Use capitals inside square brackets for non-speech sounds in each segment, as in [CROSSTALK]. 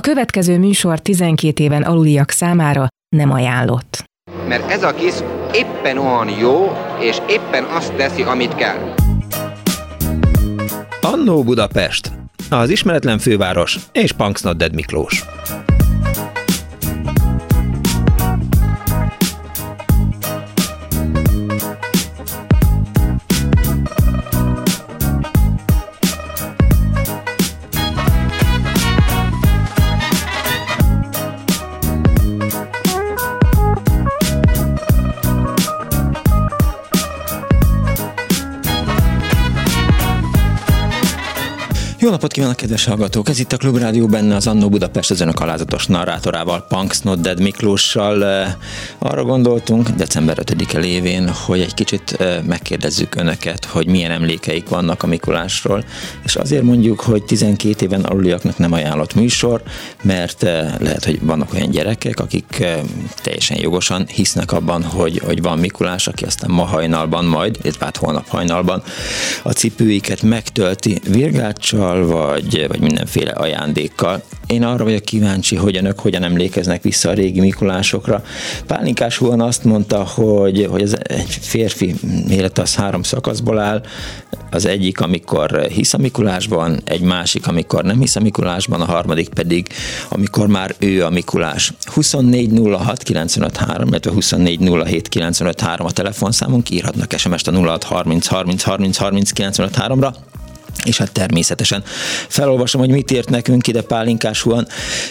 A következő műsor 12 éven aluliak számára nem ajánlott. Mert ez a kis éppen olyan jó, és éppen azt teszi, amit kell. Annó Budapest, az ismeretlen főváros és Punksnodded Miklós. Jó napot kívánok, kedves hallgatók! Ez itt a Klubrádió benne az Annó Budapest az önök alázatos narrátorával, Punks Not Dead Miklóssal. Arra gondoltunk december 5-e lévén, hogy egy kicsit megkérdezzük önöket, hogy milyen emlékeik vannak a Mikulásról, és azért mondjuk, hogy 12 éven aluliaknak nem ajánlott műsor, mert eh, lehet, hogy vannak olyan gyerekek, akik teljesen jogosan hisznek abban, hogy, hogy van Mikulás, aki aztán ma hajnalban majd, illetve hát holnap hajnalban a cipőiket megtölti virgáccsal, vagy, vagy mindenféle ajándékkal. Én arra vagyok kíváncsi, hogy önök hogyan emlékeznek vissza a régi Mikulásokra. Pálinkás Huan azt mondta, hogy, hogy ez egy férfi élet az három szakaszból áll. Az egyik, amikor hisz a Mikulásban, egy másik, amikor nem hisz a Mikulásban, a harmadik pedig, amikor már ő a Mikulás. 24 953, illetve 24 953 a telefonszámunk, írhatnak SMS-t a 06 30 30 30 30 953-ra és hát természetesen felolvasom, hogy mit ért nekünk ide Pálinkás Huan.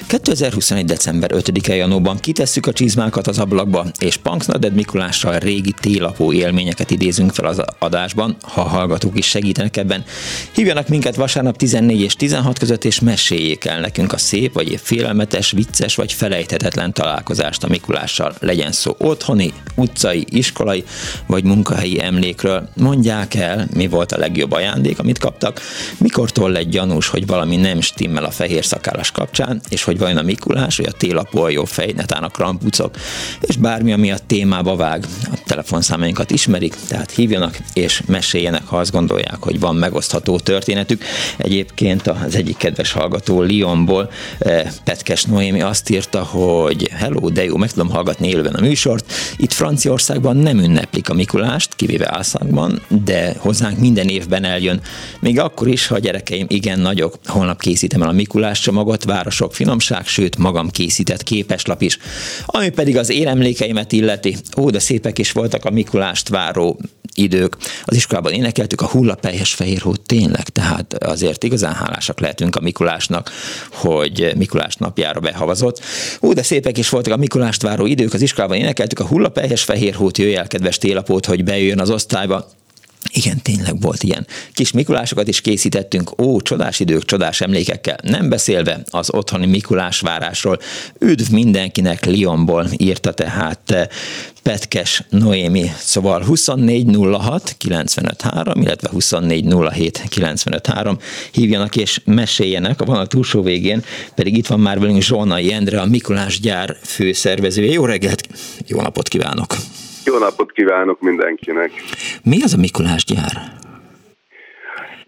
2021. december 5-e Janóban kitesszük a csizmákat az ablakba, és Punksnaded Mikulással régi télapó élményeket idézünk fel az adásban, ha hallgatók is segítenek ebben. Hívjanak minket vasárnap 14 és 16 között, és meséljék el nekünk a szép, vagy félelmetes, vicces, vagy felejthetetlen találkozást a Mikulással. Legyen szó otthoni, utcai, iskolai, vagy munkahelyi emlékről. Mondják el, mi volt a legjobb ajándék, amit kaptak, mikortól lett gyanús, hogy valami nem stimmel a fehér szakállas kapcsán, és hogy vajon a Mikulás, vagy a télapó jó fej, netán a krampucok, és bármi, ami a témába vág. A telefonszámainkat ismerik, tehát hívjanak és meséljenek, ha azt gondolják, hogy van megosztható történetük. Egyébként az egyik kedves hallgató Lyonból, eh, Petkes Noémi azt írta, hogy hello, de jó, meg tudom hallgatni élőben a műsort. Itt Franciaországban nem ünneplik a Mikulást, kivéve Ászakban, de hozzánk minden évben eljön. Még akkor is, ha a gyerekeim igen nagyok. Holnap készítem el a Mikulás csomagot, városok finomság, sőt magam készített képeslap is. Ami pedig az én emlékeimet illeti, ó, de szépek is voltak a Mikulást váró idők. Az iskolában énekeltük a hullapelyes fehér hót tényleg, tehát azért igazán hálásak lehetünk a Mikulásnak, hogy Mikulás napjára behavazott. Ó, de szépek is voltak a Mikulást váró idők, az iskolában énekeltük a hullapelyes fehér hót, jöjj kedves télapót, hogy bejöjjön az osztályba. Igen, tényleg volt ilyen. Kis Mikulásokat is készítettünk, ó, csodás idők, csodás emlékekkel, nem beszélve az otthoni Mikulás várásról. Üdv mindenkinek Lyonból, írta tehát eh, Petkes Noémi. Szóval 2406 953, illetve 2407 953 hívjanak és meséljenek. A vonal túlsó végén pedig itt van már velünk Zsónai Endre, a Mikulás gyár főszervezője. Jó reggelt, jó napot kívánok! Jó napot kívánok mindenkinek! Mi az a Mikulás gyár?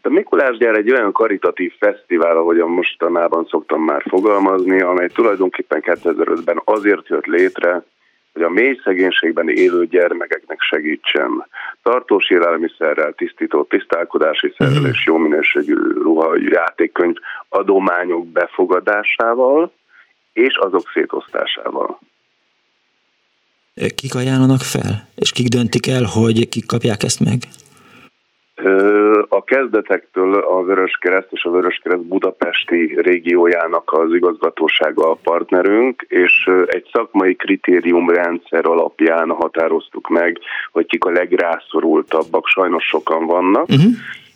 A Mikulás gyár egy olyan karitatív fesztivál, ahogyan mostanában szoktam már fogalmazni, amely tulajdonképpen 2005-ben azért jött létre, hogy a mély szegénységben élő gyermekeknek segítsen. Tartós élelmiszerrel, tisztító tisztálkodási szerrel mhm. és jó minőségű ruha, játékkönyv adományok befogadásával és azok szétosztásával. Kik ajánlanak fel? És kik döntik el, hogy kik kapják ezt meg? A kezdetektől a Vöröskereszt és a Vöröskereszt budapesti régiójának az igazgatósága a partnerünk, és egy szakmai kritériumrendszer alapján határoztuk meg, hogy kik a legrászorultabbak, sajnos sokan vannak, uh-huh.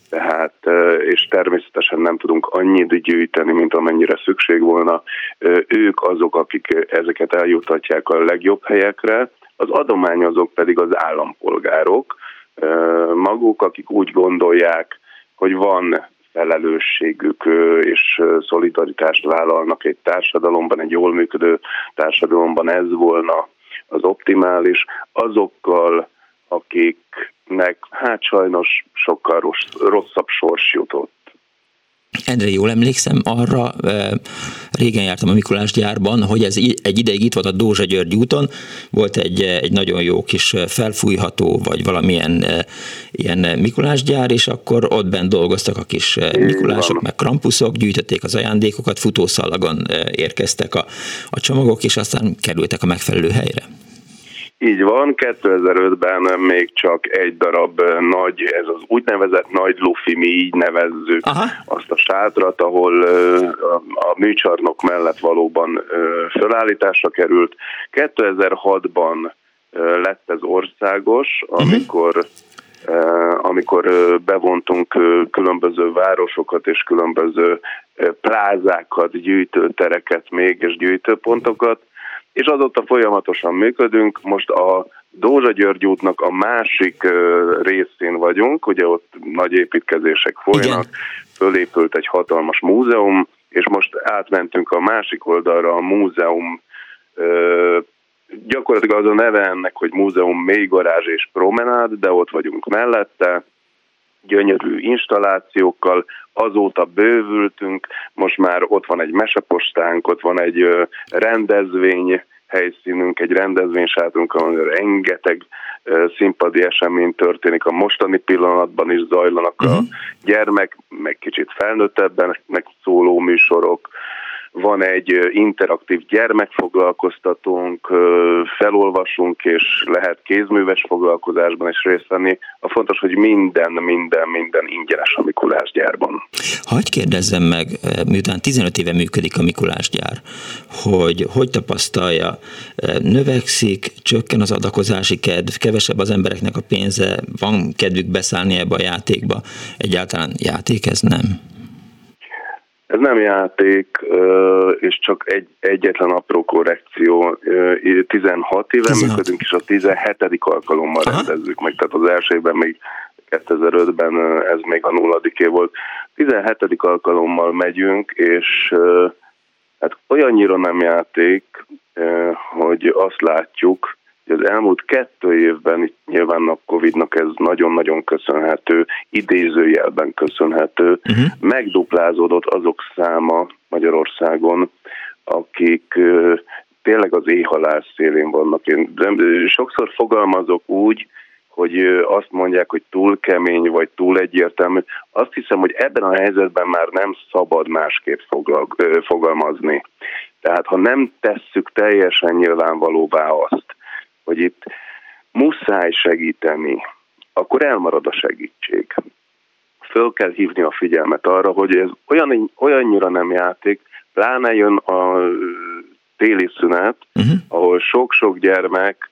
Tehát, és természetesen nem tudunk annyit gyűjteni, mint amennyire szükség volna. Ők azok, akik ezeket eljutatják a legjobb helyekre, az adományozók pedig az állampolgárok, maguk, akik úgy gondolják, hogy van felelősségük és szolidaritást vállalnak egy társadalomban, egy jól működő társadalomban, ez volna az optimális, azokkal, akiknek hát sajnos sokkal rossz, rosszabb sors jutott. Endre, jól emlékszem arra, régen jártam a Mikulás gyárban, hogy ez egy ideig itt volt a Dózsa György úton, volt egy, egy nagyon jó kis felfújható, vagy valamilyen ilyen Mikulás gyár, és akkor ott bent dolgoztak a kis Mikulások, meg krampuszok, gyűjtötték az ajándékokat, futószalagon érkeztek a, a csomagok, és aztán kerültek a megfelelő helyre. Így van, 2005-ben még csak egy darab nagy, ez az úgynevezett nagy lufi, mi így nevezzük Aha. azt a sátrat, ahol a műcsarnok mellett valóban fölállításra került. 2006-ban lett ez országos, mhm. amikor uh-huh amikor bevontunk különböző városokat és különböző plázákat, gyűjtőtereket még és gyűjtőpontokat, és azóta folyamatosan működünk. Most a Dózsa György útnak a másik részén vagyunk, ugye ott nagy építkezések folynak, Igen. fölépült egy hatalmas múzeum, és most átmentünk a másik oldalra a múzeum gyakorlatilag az a neve ennek, hogy múzeum mély garázs és promenád, de ott vagyunk mellette, gyönyörű installációkkal, azóta bővültünk, most már ott van egy mesepostánk, ott van egy rendezvény, helyszínünk, egy rendezvénysátunk, ahol rengeteg színpadi esemény történik. A mostani pillanatban is zajlanak uh-huh. a mhm. gyermek, meg kicsit felnőttebben meg szóló műsorok, van egy interaktív gyermekfoglalkoztatónk, felolvasunk, és lehet kézműves foglalkozásban is részt venni. A fontos, hogy minden, minden, minden ingyenes a Mikulás gyárban. Hagy kérdezzem meg, miután 15 éve működik a Mikulás gyár, hogy hogy tapasztalja, növekszik, csökken az adakozási kedv, kevesebb az embereknek a pénze, van kedvük beszállni ebbe a játékba, egyáltalán játék ez nem? Ez nem játék, és csak egy, egyetlen apró korrekció. 16 éve 16. működünk, és a 17. alkalommal Aha. rendezzük meg. Tehát az első évben még 2005-ben ez még a nulladik év volt. 17. alkalommal megyünk, és hát olyannyira nem játék, hogy azt látjuk, az elmúlt kettő évben itt nyilván a Covid-nak ez nagyon-nagyon köszönhető, idézőjelben köszönhető, uh-huh. megduplázódott azok száma Magyarországon, akik tényleg az éjhalás szélén vannak. Én sokszor fogalmazok úgy, hogy azt mondják, hogy túl kemény, vagy túl egyértelmű. Azt hiszem, hogy ebben a helyzetben már nem szabad másképp fogalmazni. Tehát ha nem tesszük teljesen nyilvánvalóvá azt, hogy itt muszáj segíteni, akkor elmarad a segítség. Föl kell hívni a figyelmet arra, hogy ez olyan, olyannyira nem játék, pláne jön a téli szünet, uh-huh. ahol sok-sok gyermek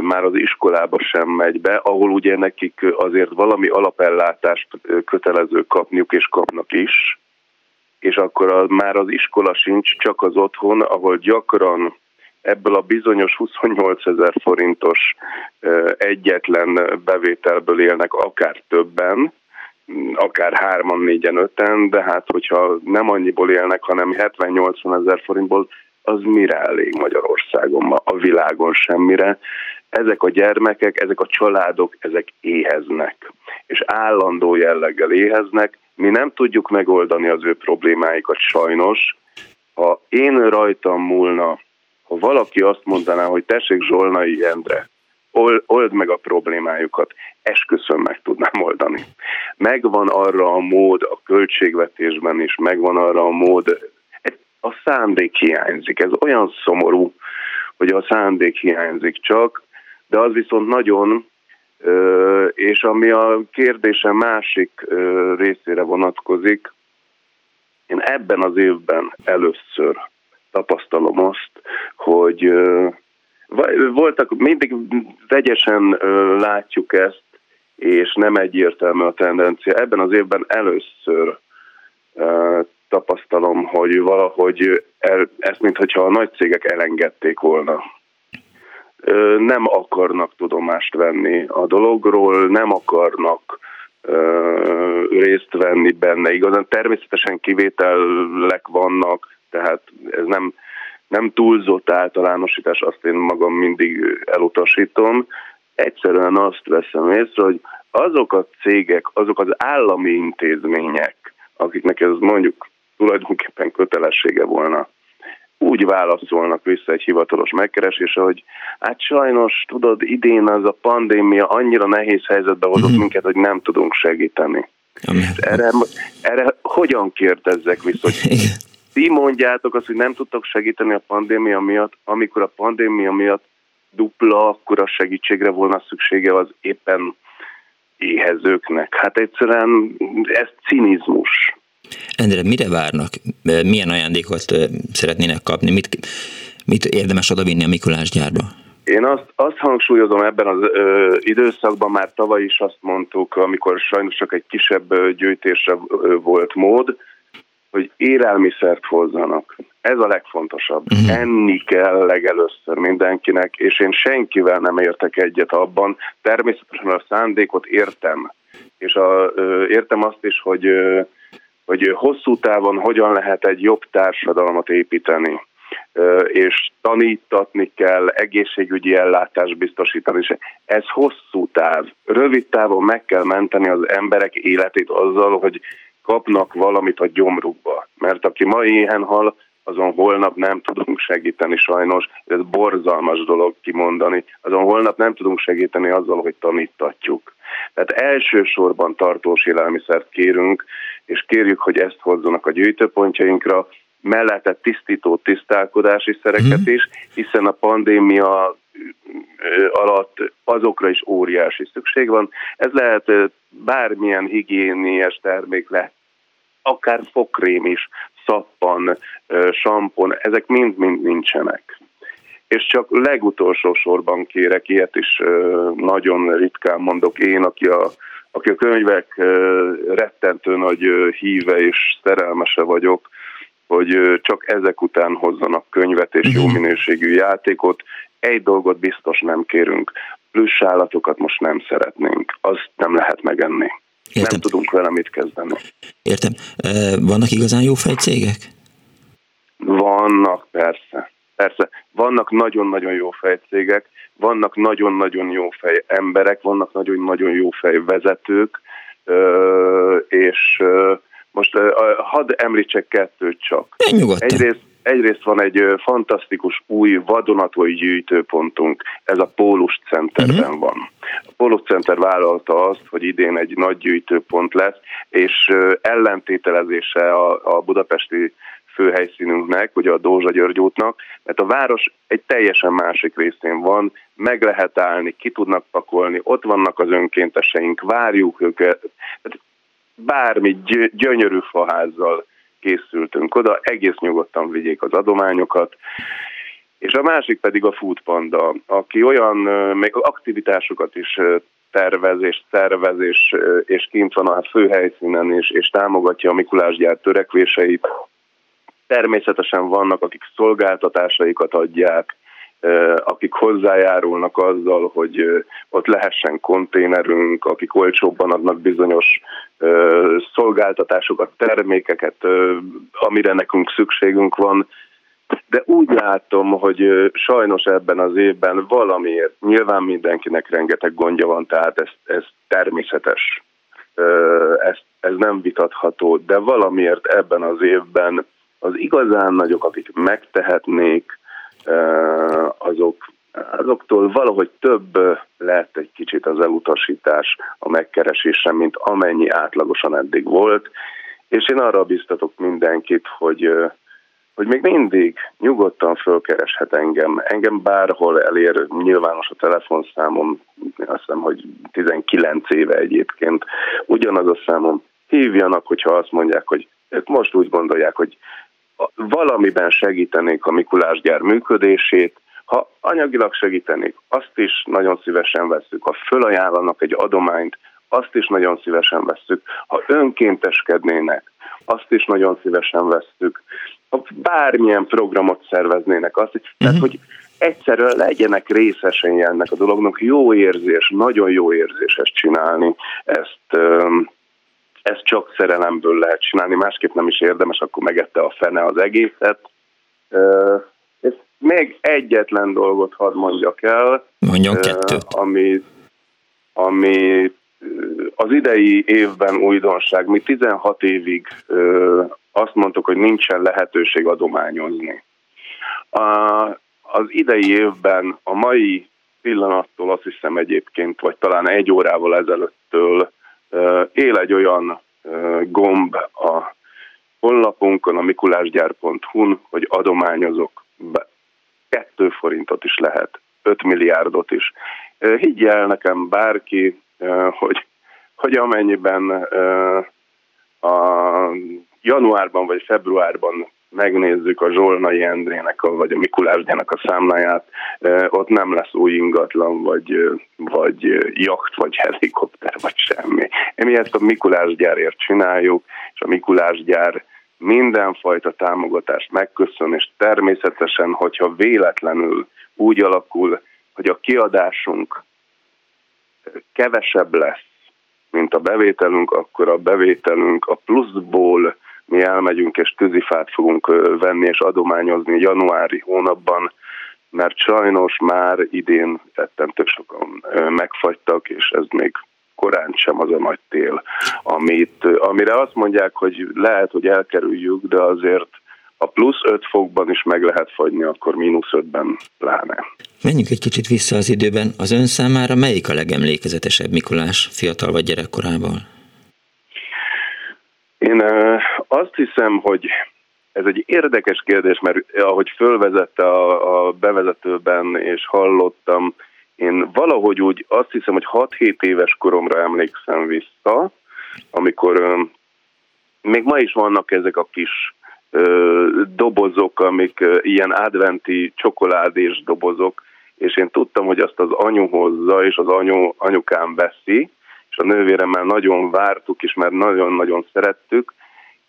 már az iskolába sem megy be, ahol ugye nekik azért valami alapellátást kötelező kapniuk, és kapnak is, és akkor az, már az iskola sincs, csak az otthon, ahol gyakran ebből a bizonyos 28 ezer forintos egyetlen bevételből élnek akár többen, akár hárman, négyen, öten, de hát hogyha nem annyiból élnek, hanem 70-80 ezer forintból, az mire elég Magyarországon, a világon semmire. Ezek a gyermekek, ezek a családok, ezek éheznek, és állandó jelleggel éheznek. Mi nem tudjuk megoldani az ő problémáikat sajnos. Ha én rajtam múlna, ha valaki azt mondaná, hogy tessék Zsolnai Endre, old meg a problémájukat, esküszöm meg tudnám oldani. Megvan arra a mód a költségvetésben is, megvan arra a mód, a szándék hiányzik. Ez olyan szomorú, hogy a szándék hiányzik csak, de az viszont nagyon, és ami a kérdése másik részére vonatkozik, én ebben az évben először tapasztalom azt, hogy voltak, mindig vegyesen látjuk ezt, és nem egyértelmű a tendencia. Ebben az évben először tapasztalom, hogy valahogy el, ezt, mintha a nagy cégek elengedték volna. Nem akarnak tudomást venni a dologról, nem akarnak részt venni benne. Igazán természetesen kivételek vannak, tehát ez nem, nem túlzott általánosítás, azt én magam mindig elutasítom. Egyszerűen azt veszem észre, hogy azok a cégek, azok az állami intézmények, akiknek ez mondjuk tulajdonképpen kötelessége volna, úgy válaszolnak vissza egy hivatalos megkeresésre, hogy hát sajnos, tudod, idén az a pandémia annyira nehéz helyzetbe hozott uh-huh. minket, hogy nem tudunk segíteni. Erre, erre hogyan kérdezzek vissza, hogy ti mondjátok azt, hogy nem tudtok segíteni a pandémia miatt, amikor a pandémia miatt dupla akkora segítségre volna szüksége az éppen éhezőknek. Hát egyszerűen ez cinizmus. Endre, mire várnak? Milyen ajándékot szeretnének kapni? Mit, mit érdemes odavinni a Mikulás gyárba? Én azt, azt hangsúlyozom ebben az ö, időszakban, már tavaly is azt mondtuk, amikor sajnos csak egy kisebb gyűjtésre volt mód, hogy élelmiszert hozzanak. Ez a legfontosabb. Uh-huh. Enni kell legelőször mindenkinek, és én senkivel nem értek egyet abban. Természetesen a szándékot értem, és a, ö, értem azt is, hogy ö, hogy hosszú távon hogyan lehet egy jobb társadalmat építeni és tanítatni kell, egészségügyi ellátást biztosítani, és ez hosszú táv. Rövid távon meg kell menteni az emberek életét azzal, hogy kapnak valamit a gyomrukba. Mert aki ma éhen hal, azon holnap nem tudunk segíteni sajnos, ez borzalmas dolog kimondani, azon holnap nem tudunk segíteni azzal, hogy tanítatjuk. Tehát elsősorban tartós élelmiszert kérünk, és kérjük, hogy ezt hozzanak a gyűjtőpontjainkra, mellette tisztító tisztálkodási szereket uh-huh. is, hiszen a pandémia alatt azokra is óriási szükség van. Ez lehet bármilyen higiénies termék lehet, akár fokrém is, szappan, sampon, ezek mind-mind nincsenek. És csak legutolsó sorban kérek, ilyet is nagyon ritkán mondok én, aki a, aki a könyvek rettentő nagy híve és szerelmese vagyok, hogy csak ezek után hozzanak könyvet és jó mhm. minőségű játékot. Egy dolgot biztos nem kérünk, plusz állatokat most nem szeretnénk, azt nem lehet megenni. Értem. Nem tudunk vele mit kezdeni. Értem. Vannak igazán jó fejcégek? Vannak, persze. Persze, vannak nagyon-nagyon jó fejcégek, vannak nagyon-nagyon jó fej emberek, vannak nagyon-nagyon jó fej vezetők, és most hadd említsek kettőt csak. Egyrészt, egyrészt van egy fantasztikus új vadonatúj gyűjtőpontunk, ez a Pólus Centerben uh-huh. van. A Pólus Center vállalta azt, hogy idén egy nagy gyűjtőpont lesz, és ellentételezése a, a budapesti főhelyszínünknek, ugye a Dózsa György útnak, mert a város egy teljesen másik részén van, meg lehet állni, ki tudnak pakolni, ott vannak az önkénteseink, várjuk őket, bármi gyönyörű faházzal készültünk oda, egész nyugodtan vigyék az adományokat, és a másik pedig a Food Panda, aki olyan még aktivitásokat is tervez és szervez, és, és kint van a főhelyszínen, és, és támogatja a Mikulás gyár törekvéseit. Természetesen vannak, akik szolgáltatásaikat adják, akik hozzájárulnak azzal, hogy ott lehessen konténerünk, akik olcsóbban adnak bizonyos szolgáltatásokat, termékeket, amire nekünk szükségünk van. De úgy látom, hogy sajnos ebben az évben valamiért, nyilván mindenkinek rengeteg gondja van, tehát ez, ez természetes, ez, ez nem vitatható, de valamiért ebben az évben az igazán nagyok, akik megtehetnék, azok, azoktól valahogy több lett egy kicsit az elutasítás a megkeresésre, mint amennyi átlagosan eddig volt, és én arra biztatok mindenkit, hogy hogy még mindig nyugodtan fölkereshet engem. Engem bárhol elér nyilvános a telefonszámom, azt hiszem, hogy 19 éve egyébként ugyanaz a számom. Hívjanak, hogyha azt mondják, hogy ők most úgy gondolják, hogy valamiben segítenék a Mikulás gyár működését, ha anyagilag segítenék, azt is nagyon szívesen veszük. Ha fölajánlanak egy adományt, azt is nagyon szívesen veszük. Ha önkénteskednének, azt is nagyon szívesen veszük. Ha bármilyen programot szerveznének, azt is. Uh-huh. Tehát, mhm. hogy egyszerűen legyenek részesei ennek a dolognak. Jó érzés, nagyon jó érzés ezt csinálni. Ezt ezt csak szerelemből lehet csinálni, másképp nem is érdemes, akkor megette a fene az egészet. És még egyetlen dolgot hadd mondjak el. Mondjon kettőt. Ami, ami az idei évben újdonság. Mi 16 évig azt mondtuk, hogy nincsen lehetőség adományozni. A, az idei évben a mai pillanattól azt hiszem egyébként, vagy talán egy órával ezelőttől él egy olyan gomb a honlapunkon, a mikulásgyár.hu-n, hogy adományozok be. Kettő forintot is lehet, 5 milliárdot is. Higgy el nekem bárki, hogy, hogy amennyiben a januárban vagy februárban megnézzük a Zsolnai Endrének, vagy a Mikulásgyának a számláját, ott nem lesz új ingatlan, vagy, vagy jacht, vagy helikopter, vagy semmi. Mi ezt a Mikulásgyárért csináljuk, és a Mikulásgyár mindenfajta támogatást megköszön, és természetesen, hogyha véletlenül úgy alakul, hogy a kiadásunk kevesebb lesz, mint a bevételünk, akkor a bevételünk a pluszból mi elmegyünk és tűzifát fogunk venni és adományozni januári hónapban, mert sajnos már idén rettentő sokan megfagytak, és ez még korán sem az a nagy tél, amit, amire azt mondják, hogy lehet, hogy elkerüljük, de azért a plusz 5 fokban is meg lehet fagyni, akkor mínusz 5-ben pláne. Menjünk egy kicsit vissza az időben. Az ön számára melyik a legemlékezetesebb Mikulás fiatal vagy gyerekkorában? Én azt hiszem, hogy ez egy érdekes kérdés, mert ahogy fölvezette a, a bevezetőben, és hallottam, én valahogy úgy azt hiszem, hogy 6-7 éves koromra emlékszem vissza, amikor még ma is vannak ezek a kis dobozok, amik ilyen adventi csokoládés dobozok, és én tudtam, hogy azt az anyu hozza, és az anyu, anyukám veszi, és a nővéremmel nagyon vártuk, és mert nagyon-nagyon szerettük,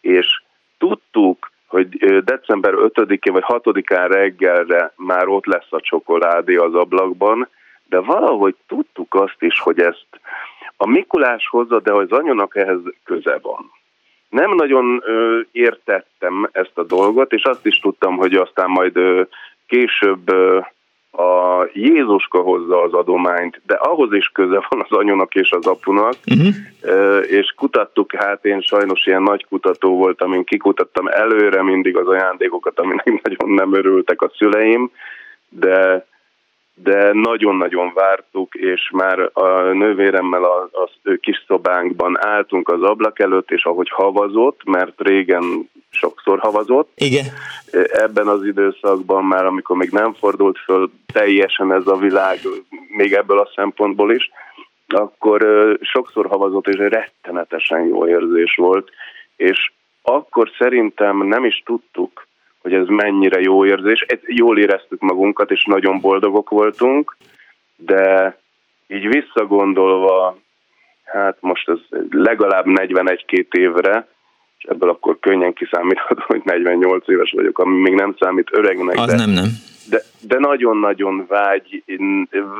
és tudtuk, hogy december 5-én vagy 6-án reggelre már ott lesz a csokoládé az ablakban, de valahogy tudtuk azt is, hogy ezt a Mikulás hozza, de az anyunak ehhez köze van. Nem nagyon ö, értettem ezt a dolgot, és azt is tudtam, hogy aztán majd ö, később ö, a Jézuska hozza az adományt, de ahhoz is köze van az anyunak és az apunak, uh-huh. és kutattuk, hát én sajnos ilyen nagy kutató voltam, én kikutattam előre mindig az ajándékokat, aminek [LAUGHS] nagyon nem örültek a szüleim, de de nagyon-nagyon vártuk, és már a nővéremmel a, a kis szobánkban álltunk az ablak előtt, és ahogy havazott, mert régen sokszor havazott. Igen. Ebben az időszakban már, amikor még nem fordult föl teljesen ez a világ, még ebből a szempontból is, akkor sokszor havazott, és rettenetesen jó érzés volt, és akkor szerintem nem is tudtuk, hogy ez mennyire jó érzés. Jól éreztük magunkat, és nagyon boldogok voltunk, de így visszagondolva, hát most ez legalább 41-2 évre, és ebből akkor könnyen kiszámítható, [LAUGHS] hogy 48 éves vagyok, ami még nem számít öregnek. Az de, nem, nem. De, de nagyon-nagyon vágy,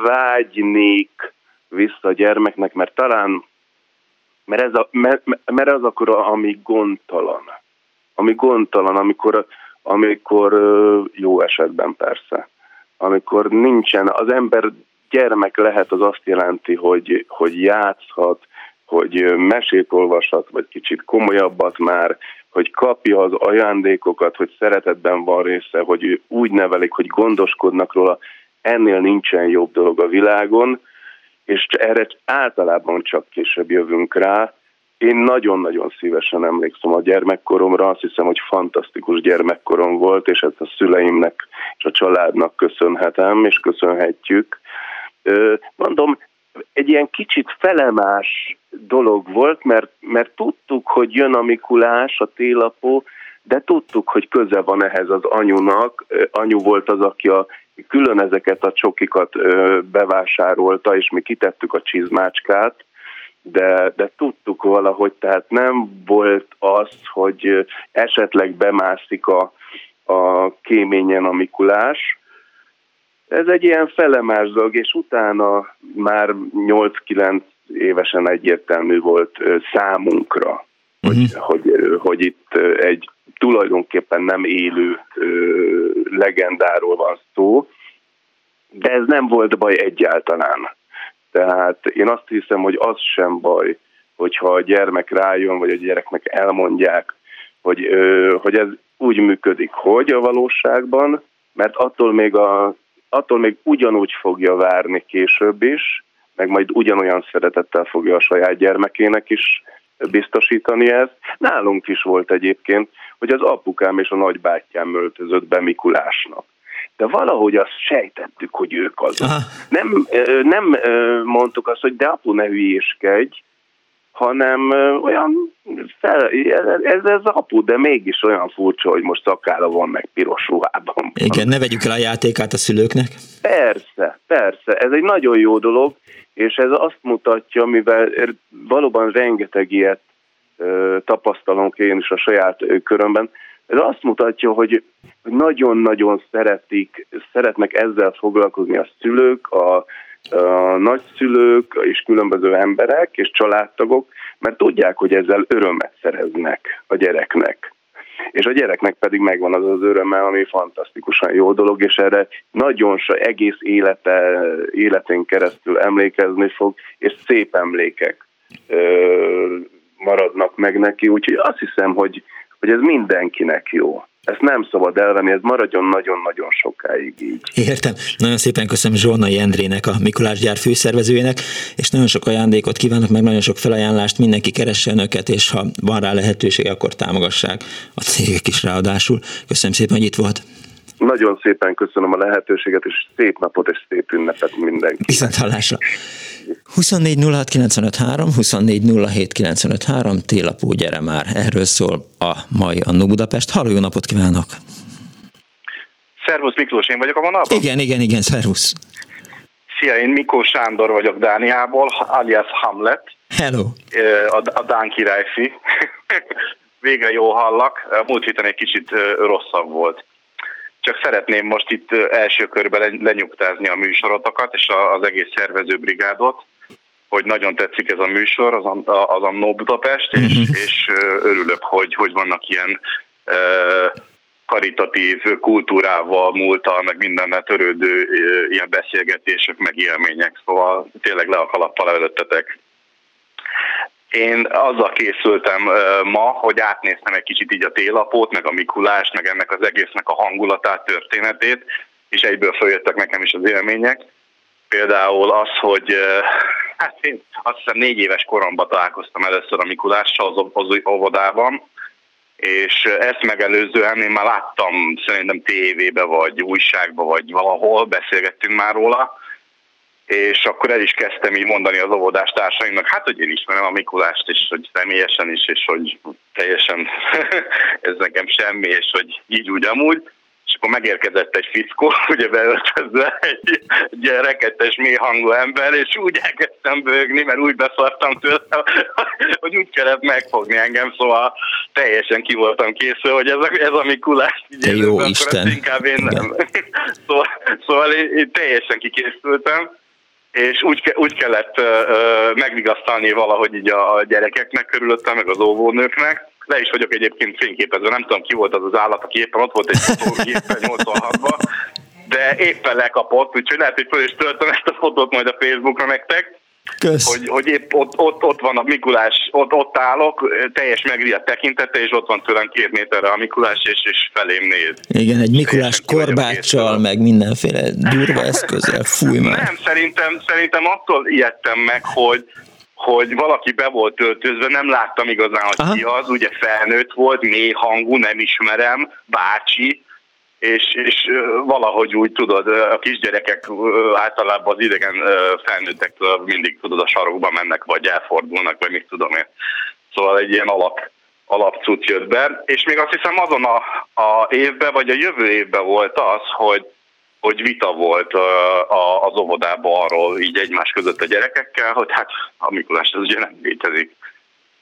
vágynék vissza a gyermeknek, mert talán, mert ez, a, mert, mert az akkor, ami gondtalan. Ami gondtalan, amikor amikor jó esetben persze, amikor nincsen, az ember gyermek lehet, az azt jelenti, hogy, hogy játszhat, hogy mesét olvashat, vagy kicsit komolyabbat már, hogy kapja az ajándékokat, hogy szeretetben van része, hogy úgy nevelik, hogy gondoskodnak róla, ennél nincsen jobb dolog a világon, és erre általában csak később jövünk rá, én nagyon-nagyon szívesen emlékszem a gyermekkoromra, azt hiszem, hogy fantasztikus gyermekkorom volt, és ezt a szüleimnek és a családnak köszönhetem, és köszönhetjük. Mondom, egy ilyen kicsit felemás dolog volt, mert, mert tudtuk, hogy jön a Mikulás, a télapó, de tudtuk, hogy köze van ehhez az anyunak. Anyu volt az, aki a, külön ezeket a csokikat bevásárolta, és mi kitettük a csizmácskát, de, de tudtuk valahogy, tehát nem volt az, hogy esetleg bemászik a, a kéményen a Mikulás. Ez egy ilyen felemás dolog, és utána már 8-9 évesen egyértelmű volt számunkra, uh-huh. hogy, hogy, hogy itt egy tulajdonképpen nem élő legendáról van szó, de ez nem volt baj egyáltalán. Tehát én azt hiszem, hogy az sem baj, hogyha a gyermek rájön, vagy a gyereknek elmondják, hogy, hogy ez úgy működik, hogy a valóságban, mert attól még, a, attól még ugyanúgy fogja várni később is, meg majd ugyanolyan szeretettel fogja a saját gyermekének is biztosítani ezt. Nálunk is volt egyébként, hogy az apukám és a nagybátyám öltözött be Mikulásnak. De valahogy azt sejtettük, hogy ők azok. Nem, nem mondtuk azt, hogy de apu ne hülyéskedj, hanem olyan fel, ez, ez apu, de mégis olyan furcsa, hogy most szakála van meg piros ruhában. Igen, ne vegyük el a játékát a szülőknek. Persze, persze, ez egy nagyon jó dolog, és ez azt mutatja, mivel valóban rengeteg ilyet tapasztalunk én is a saját körömben, ez azt mutatja, hogy nagyon-nagyon szeretik, szeretnek ezzel foglalkozni a szülők, a, a nagyszülők és különböző emberek és családtagok, mert tudják, hogy ezzel örömet szereznek a gyereknek. És a gyereknek pedig megvan az az öröme, ami fantasztikusan jó dolog, és erre nagyon so, egész élete, életén keresztül emlékezni fog, és szép emlékek ö, maradnak meg neki, úgyhogy azt hiszem, hogy, hogy ez mindenkinek jó. Ezt nem szabad elvenni, ez maradjon nagyon-nagyon sokáig így. Értem. Nagyon szépen köszönöm Zsolnai Endrének, a Mikulás gyár főszervezőjének, és nagyon sok ajándékot kívánok, meg nagyon sok felajánlást, mindenki keresse önöket, és ha van rá lehetőség, akkor támogassák a cégek is ráadásul. Köszönöm szépen, hogy itt volt. Nagyon szépen köszönöm a lehetőséget, és szép napot és szép ünnepet mindenki. Viszont hallásra. 24 24 télapó gyere már, erről szól a mai Annó Budapest. Halló, jó napot kívánok! Szervusz Miklós, én vagyok a vonalban? Igen, igen, igen, szervusz. Szia, én Mikó Sándor vagyok Dániából, alias Hamlet. Hello. A, a Dán királyfi. [LAUGHS] Végre jó hallak. Múlt héten egy kicsit rosszabb volt. Csak szeretném most itt első körben lenyugtázni a műsorotokat és az egész szervezőbrigádot, hogy nagyon tetszik ez a műsor, az, az Annó Budapest, és, uh-huh. és örülök, hogy, hogy vannak ilyen karitatív kultúrával, múltal, meg mindennel törődő ilyen beszélgetések, meg élmények, szóval tényleg le a kalappal előttetek. Én azzal készültem ma, hogy átnéztem egy kicsit így a télapót, meg a Mikulást, meg ennek az egésznek a hangulatát, történetét, és egyből följöttek nekem is az élmények. Például az, hogy hát én azt hiszem négy éves koromban találkoztam először a Mikulással az, az óvodában, és ezt megelőzően én már láttam szerintem tévébe, vagy újságba, vagy valahol beszélgettünk már róla, és akkor el is kezdtem így mondani az óvodás társaimnak, hát, hogy én ismerem a Mikulást, és hogy személyesen is, és hogy teljesen [LAUGHS] ez nekem semmi, és hogy így úgy amúgy. És akkor megérkezett egy fickó, [LAUGHS] ugye beöltözve egy, rekettes mély hangú ember, és úgy elkezdtem bőgni, mert úgy beszartam tőle, [LAUGHS] hogy úgy kellett megfogni engem, szóval teljesen ki voltam készül, hogy ez a, ez a Mikulás. Te jó Isten! Inkább én nem. szóval, szóval én, én teljesen kikészültem és úgy, úgy kellett megvigasztalni valahogy így a gyerekeknek körülöttem, meg az óvónőknek. Le is vagyok egyébként fényképezve, nem tudom ki volt az az állat, aki éppen ott volt egy fotógépen 86-ban, de éppen lekapott, úgyhogy lehet, hogy föl is töltöm ezt a fotót majd a Facebookra nektek. Kösz. Hogy, hogy épp ott, ott, ott van a Mikulás, ott, ott állok, teljes megriadt tekintete, és ott van tőlem két méterre a Mikulás, és, és felém néz. Igen, egy Mikulás korbáccsal, meg mindenféle durva eszközzel, fúj már. Nem, szerintem, szerintem attól ijedtem meg, hogy, hogy valaki be volt öltözve, nem láttam igazán, hogy Aha. ki az, ugye felnőtt volt, mély hangú, nem ismerem, bácsi, és, és valahogy úgy tudod, a kisgyerekek általában az idegen felnőttek mindig tudod a sarokba mennek, vagy elfordulnak, vagy mit tudom én. Szóval egy ilyen alap, alapcuc jött be, és még azt hiszem azon a, a évben, vagy a jövő évben volt az, hogy hogy vita volt az óvodában arról így egymás között a gyerekekkel, hogy hát a Mikulás ez ugye nem létezik.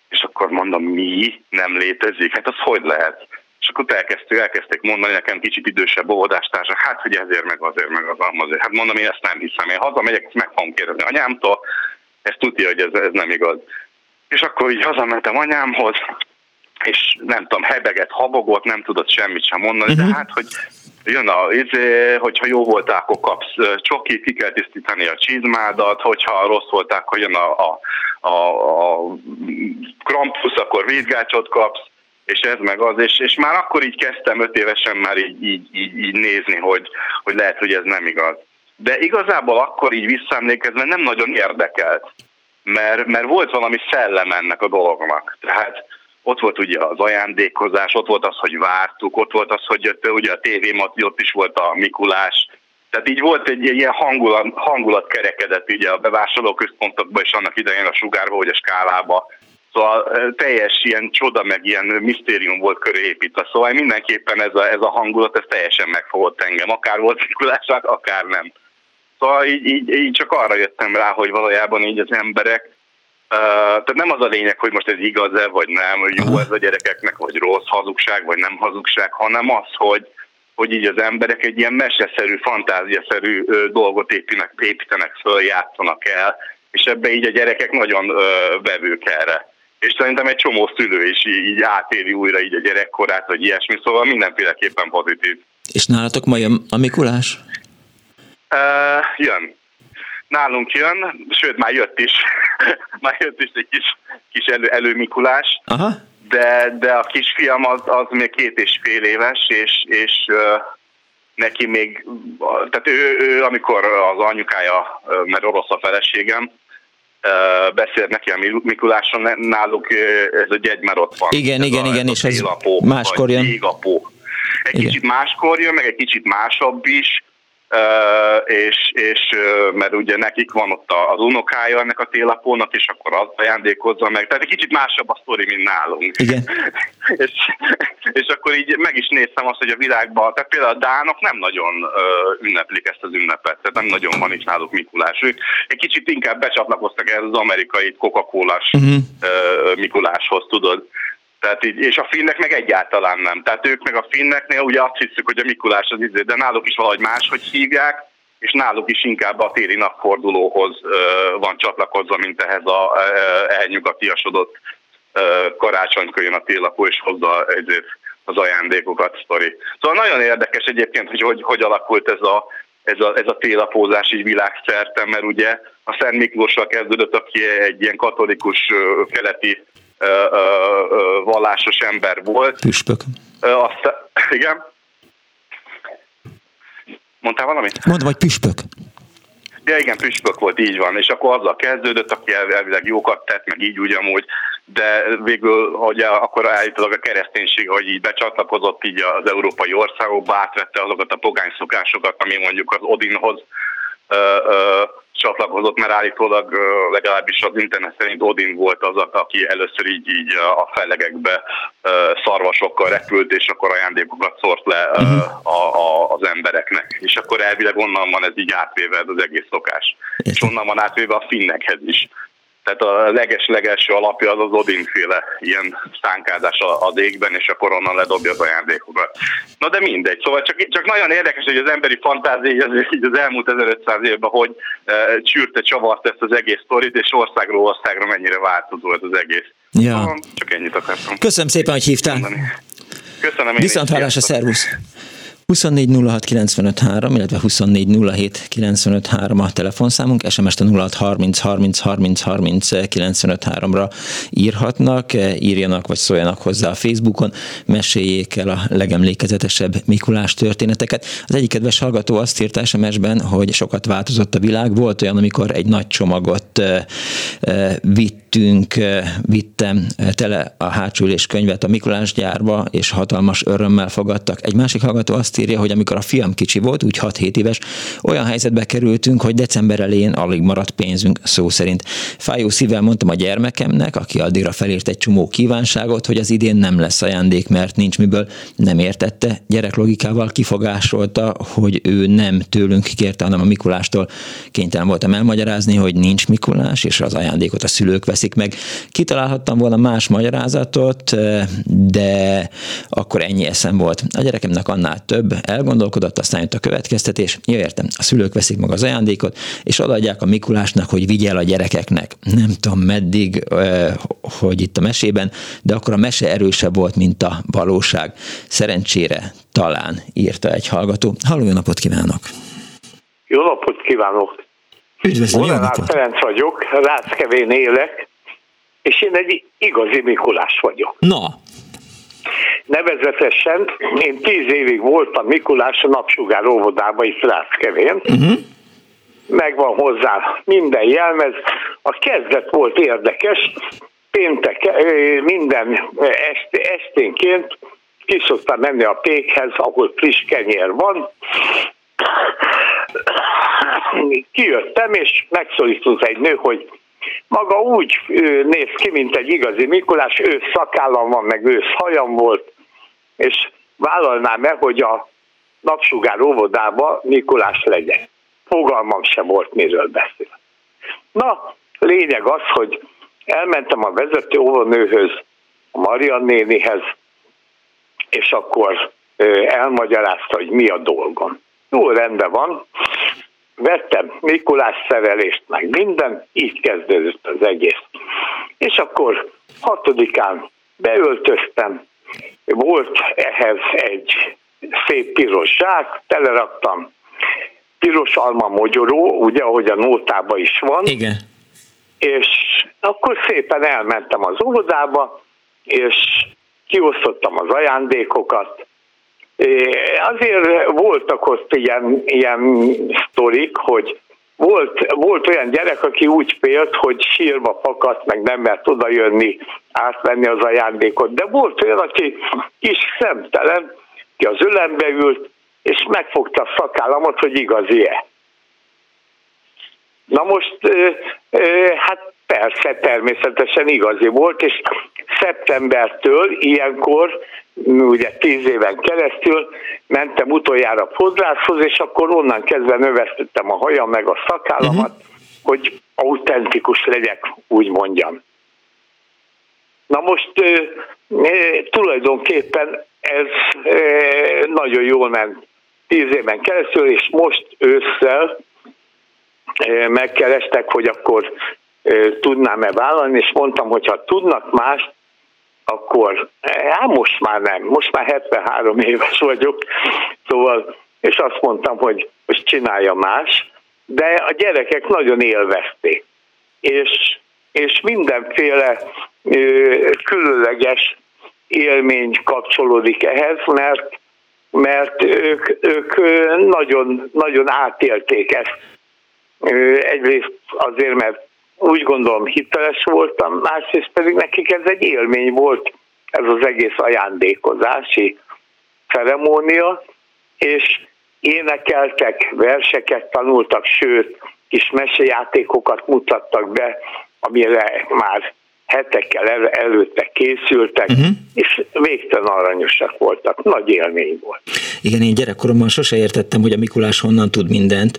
És akkor mondom, mi nem létezik? Hát az hogy lehet? És akkor elkezdtük, elkezdték mondani nekem kicsit idősebb óvodástársak, hát hogy ezért meg azért meg az azért. Hát mondom, én ezt nem hiszem. Én hazamegyek, ezt meg fogom kérdezni anyámtól, ezt tudja, hogy ez, ez nem igaz. És akkor így hazamentem anyámhoz, és nem tudom, hebeget, habogott, nem tudott semmit sem mondani, de mhm. hát, hogy jön a, izé, hogyha jó voltál, akkor kapsz csokit, ki kell tisztítani a csizmádat, hogyha rossz voltál, akkor jön a, a, a, a Krampus, akkor vízgácsot kapsz, és ez meg az, és, és már akkor így kezdtem öt évesen már így, így, így, így nézni, hogy, hogy lehet, hogy ez nem igaz. De igazából akkor így visszaemlékezve nem nagyon érdekelt, mert, mert volt valami szellem ennek a dolognak. Tehát ott volt ugye az ajándékozás, ott volt az, hogy vártuk, ott volt az, hogy jött, ugye a tévém, ott is volt a Mikulás, tehát így volt egy ilyen hangulat, hangulat kerekedett ugye a bevásárlóközpontokban és annak idején a sugárba vagy a skálába. Szóval teljes ilyen csoda, meg ilyen misztérium volt köré építve. Szóval mindenképpen ez a, ez a hangulat, ez teljesen megfogott engem. Akár volt Mikulás, akár nem. Szóval így, így, így csak arra jöttem rá, hogy valójában így az emberek Uh, tehát nem az a lényeg, hogy most ez igaz-e, vagy nem, hogy jó ez a gyerekeknek, vagy rossz hazugság, vagy nem hazugság, hanem az, hogy, hogy így az emberek egy ilyen meseszerű, fantáziaszerű dolgot építenek, építenek föl, játszanak el, és ebbe így a gyerekek nagyon ö, vevők erre. És szerintem egy csomó szülő is így, így átéri újra így a gyerekkorát, vagy ilyesmi, szóval mindenféleképpen pozitív. És nálatok ma jön a Mikulás? Uh, jön. Nálunk jön, sőt már jött is. [LAUGHS] már jött is egy kis, kis elő, előmikulás. Aha. De, de a kisfiam az, az még két és fél éves, és, és uh, neki még, tehát ő, ő, amikor az anyukája, mert orosz a feleségem, beszélt neki a Mikuláson, náluk ez a gyegy már ott van. Igen, ez igen, a, igen, ez és ez máskor jön. Egy igen. kicsit máskor jön, meg egy kicsit másabb is, és, és mert ugye nekik van ott az unokája ennek a télapónak, és akkor az ajándékozza meg. Tehát egy kicsit másabb a sztori, mint nálunk. Igen. [LAUGHS] és, és akkor így meg is néztem azt, hogy a világban, tehát például a Dánok nem nagyon ünneplik ezt az ünnepet, tehát nem nagyon van is náluk Mikulás. Ők egy kicsit inkább becsatlakoztak ehhez az amerikai Coca-Cola-s uh-huh. Mikuláshoz, tudod. Tehát így, és a finnek meg egyáltalán nem. Tehát ők meg a finneknél ugye azt hiszük, hogy a Mikulás az izé, de náluk is valahogy máshogy hívják, és náluk is inkább a téli napfordulóhoz ö, van csatlakozva, mint ehhez a elnyugatiasodott karácsonykor jön a télapó, és hozza ezért az ajándékokat, sztori. Szóval nagyon érdekes egyébként, hogy hogy, hogy alakult ez a, ez a, ez a télapózás így világszerte, mert ugye a Szent Miklóssal kezdődött, aki egy ilyen katolikus keleti vallásos ember volt. Püspök. Azt, igen. Mondtál valamit? Mondd, vagy püspök. Ja, igen, püspök volt, így van. És akkor azzal kezdődött, aki elvileg jókat tett, meg így úgy amúgy, de végül, hogy akkor állítólag a kereszténység, hogy így becsatlakozott így az európai országokba, átvette azokat a pogány szokásokat, ami mondjuk az Odinhoz csatlakozott, mert állítólag legalábbis az internet szerint Odin volt az, aki először így, így a felegekbe szarvasokkal repült, és akkor ajándékokat szórt le uh-huh. a, a, az embereknek. És akkor elvileg onnan van ez így átvéve az egész szokás. És onnan van átvéve a finnekhez is. Tehát a leges-legelső alapja az az Odin-féle ilyen szánkázás az égben, és akkor onnan ledobja az ajándékokat. Na de mindegy, szóval csak, csak nagyon érdekes, hogy az emberi fantázia az, így az elmúlt 1500 évben, hogy e, csűrte, csavart ezt az egész sztorit, és országról országra mennyire változó ez az egész. Ja. Szóval csak ennyit akartam. Köszönöm szépen, hogy hívtál. Köszönöm. Viszont hallásra, szervusz. 24 06 95 3, illetve 24 07 95 3 a telefonszámunk, SMS-t a 06 30 30 30 30 95 3-ra írhatnak, írjanak vagy szóljanak hozzá a Facebookon, meséljék el a legemlékezetesebb Mikulás történeteket. Az egyik kedves hallgató azt írta SMS-ben, hogy sokat változott a világ. Volt olyan, amikor egy nagy csomagot vittünk, vittem tele a hátsülés könyvet a Mikulás gyárba, és hatalmas örömmel fogadtak. Egy másik hallgató azt írja, hogy amikor a fiam kicsi volt, úgy 6-7 éves, olyan helyzetbe kerültünk, hogy december elején alig maradt pénzünk, szó szerint. Fájó szívvel mondtam a gyermekemnek, aki addigra felírt egy csomó kívánságot, hogy az idén nem lesz ajándék, mert nincs miből, nem értette. Gyerek logikával kifogásolta, hogy ő nem tőlünk kérte, hanem a Mikulástól. Kénytelen voltam elmagyarázni, hogy nincs Mikulás, és az ajándékot a szülők veszik veszik meg. Kitalálhattam volna más magyarázatot, de akkor ennyi eszem volt. A gyerekemnek annál több, elgondolkodott, aztán jött a következtetés. Jó, értem, a szülők veszik meg az ajándékot, és odaadják a Mikulásnak, hogy vigyel a gyerekeknek. Nem tudom meddig, hogy itt a mesében, de akkor a mese erősebb volt, mint a valóság. Szerencsére talán írta egy hallgató. Halló, jó napot kívánok! Jó napot kívánok! Üdvözlöm, jó napot! Ferenc vagyok, Ráckevén élek, és én egy igazi Mikulás vagyok. Na! Nevezetesen én tíz évig voltam Mikulás a napsugár óvodában is Ráckevén. Uh-huh. Megvan hozzá minden jelmez. A kezdet volt érdekes. Péntek, minden este, esténként ki szoktam menni a pékhez, ahol friss kenyér van, kijöttem, és megszólított egy nő, hogy maga úgy néz ki, mint egy igazi Mikulás, ő szakállam van, meg ősz hajam volt, és vállalnám meg, hogy a napsugár óvodába Mikulás legyen. Fogalmam sem volt, miről beszél. Na, lényeg az, hogy elmentem a vezető óvónőhöz, a Maria nénihez, és akkor elmagyarázta, hogy mi a dolgom. Jó, rendben van. Vettem Mikulás szerelést, meg minden, így kezdődött az egész. És akkor hatodikán beöltöztem, volt ehhez egy szép piros zsák, teleraktam piros alma mogyoró, ugye, ahogy a nótában is van. Igen. És akkor szépen elmentem az óvodába, és kiosztottam az ajándékokat, Azért voltak ott ilyen, ilyen sztorik, hogy volt, volt olyan gyerek, aki úgy félt, hogy sírva fakadt, meg nem mert oda jönni, átvenni az ajándékot, de volt olyan, aki kis szemtelen, ki az ölembe ült, és megfogta a szakállamat, hogy igazi-e. Na most, hát persze, természetesen igazi volt, és szeptembertől ilyenkor ugye tíz éven keresztül mentem utoljára fodrászhoz, és akkor onnan kezdve növesztettem a hajam meg a szakállamat, uh-huh. hogy autentikus legyek, úgy mondjam. Na most tulajdonképpen ez nagyon jól ment tíz éven keresztül, és most ősszel megkerestek, hogy akkor tudnám-e vállalni, és mondtam, hogy ha tudnak mást, akkor, hát most már nem, most már 73 éves vagyok, szóval, és azt mondtam, hogy most csinálja más, de a gyerekek nagyon élvezték. És, és mindenféle ö, különleges élmény kapcsolódik ehhez, mert mert ők, ők nagyon, nagyon átélték ezt. Egyrészt azért, mert úgy gondolom hiteles voltam, másrészt pedig nekik ez egy élmény volt, ez az egész ajándékozási ceremónia, és énekeltek, verseket tanultak, sőt, kis mesejátékokat mutattak be, amire már hetekkel el, előtte készültek, uh-huh. és végtelen aranyosak voltak. Nagy élmény volt. Igen, én gyerekkoromban sose értettem, hogy a Mikulás honnan tud mindent,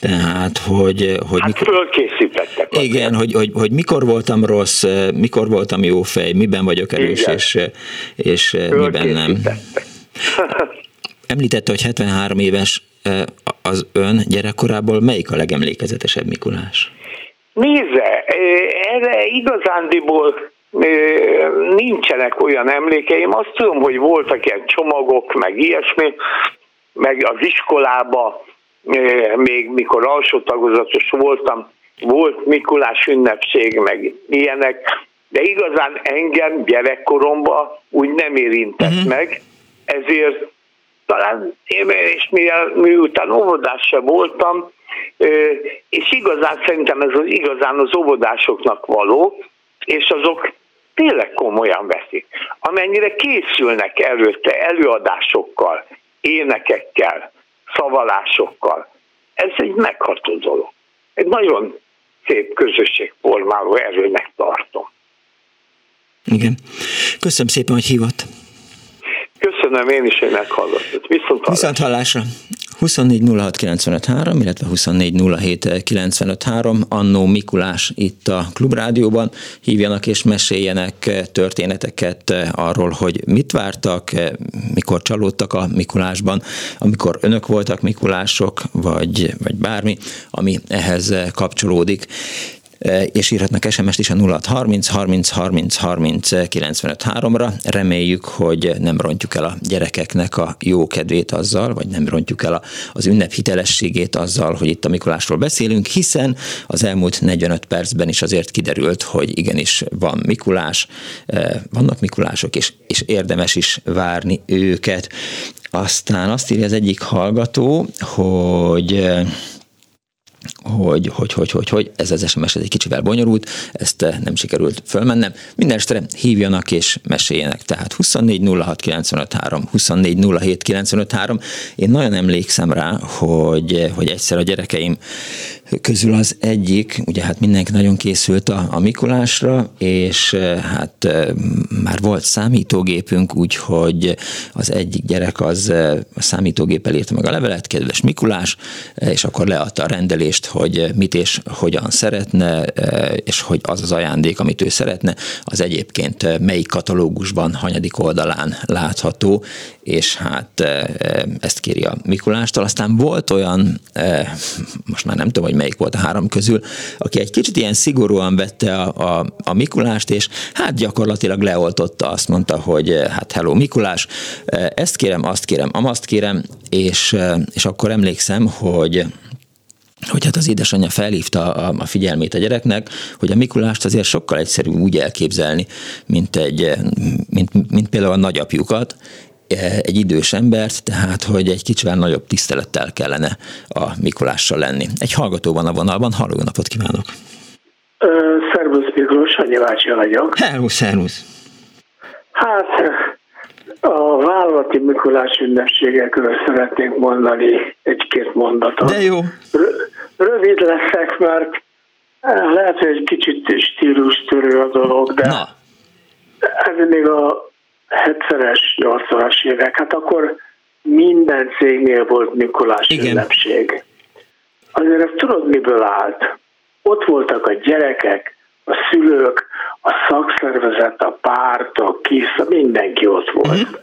tehát, hogy... hogy hát mikor... fölkészítettek. Igen, hogy, hogy, hogy, mikor voltam rossz, mikor voltam jó fej, miben vagyok erős, Igen. és, és miben nem. [LAUGHS] Említette, hogy 73 éves az ön gyerekkorából melyik a legemlékezetesebb Mikulás? Nézze, erre igazándiból nincsenek olyan emlékeim. Azt tudom, hogy voltak ilyen csomagok, meg ilyesmi, meg az iskolába, még mikor alsó tagozatos voltam, volt Mikulás ünnepség, meg ilyenek, de igazán engem gyerekkoromban úgy nem érintett uh-huh. meg, ezért talán én, és miután óvodás sem voltam, és igazán szerintem ez az igazán az óvodásoknak való, és azok tényleg komolyan veszik. Amennyire készülnek előtte előadásokkal, énekekkel, szavalásokkal, ez egy megható dolog. Egy nagyon szép közösségformáló erőnek tartom. Igen. Köszönöm szépen, hogy hívott. Köszönöm én is, hogy meghallgatott. Viszont hallásra. Viszont hallásra. 24 illetve 24 Annó Mikulás itt a Klubrádióban. Hívjanak és meséljenek történeteket arról, hogy mit vártak, mikor csalódtak a Mikulásban, amikor önök voltak Mikulások, vagy, vagy bármi, ami ehhez kapcsolódik. E, és írhatnak SMS-t is a 0630 30 30 30 95 3-ra. Reméljük, hogy nem rontjuk el a gyerekeknek a jó kedvét azzal, vagy nem rontjuk el az ünnep hitelességét azzal, hogy itt a Mikulásról beszélünk, hiszen az elmúlt 45 percben is azért kiderült, hogy igenis van Mikulás, e, vannak Mikulások, és, és érdemes is várni őket. Aztán azt írja az egyik hallgató, hogy hogy, hogy, hogy, hogy, hogy ez az SMS egy kicsivel bonyolult, ezt eh, nem sikerült fölmennem. Minden hívjanak és meséljenek. Tehát 24 06 953, 24 07 953. Én nagyon emlékszem rá, hogy, eh, hogy egyszer a gyerekeim közül az egyik, ugye hát mindenki nagyon készült a, a Mikulásra, és hát már volt számítógépünk, úgyhogy az egyik gyerek az a számítógép elírta meg a levelet, kedves Mikulás, és akkor leadta a rendelést, hogy mit és hogyan szeretne, és hogy az az ajándék, amit ő szeretne, az egyébként melyik katalógusban, hanyadik oldalán látható, és hát ezt kéri a Mikulástól. Aztán volt olyan, most már nem tudom, hogy melyik volt a három közül, aki egy kicsit ilyen szigorúan vette a, a, a Mikulást, és hát gyakorlatilag leoltotta, azt mondta, hogy hát hello Mikulás, ezt kérem, azt kérem, amazt kérem, és, és akkor emlékszem, hogy hogy hát az édesanyja felhívta a, a figyelmét a gyereknek, hogy a Mikulást azért sokkal egyszerű úgy elképzelni, mint, egy, mint, mint például a nagyapjukat, egy idős embert, tehát hogy egy kicsivel nagyobb tisztelettel kellene a Mikulással lenni. Egy hallgató van a vonalban, halló napot kívánok! Szervusz Miklós, Annyi bácsi vagyok. Hello, szervusz! Hát a vállalati Mikulás ünnepségekről szeretnék mondani egy-két mondatot. De jó. Rövid leszek, mert eh, lehet, hogy egy kicsit stílustörő a dolog, de Na. ez még a 70-es, 80-as évek. Hát akkor minden cégnél volt Mikulás Igen. ünnepség. Azért ezt tudod, miből állt? Ott voltak a gyerekek, a szülők, a szakszervezet, a párt, a KISZ, mindenki ott volt. Uh-huh.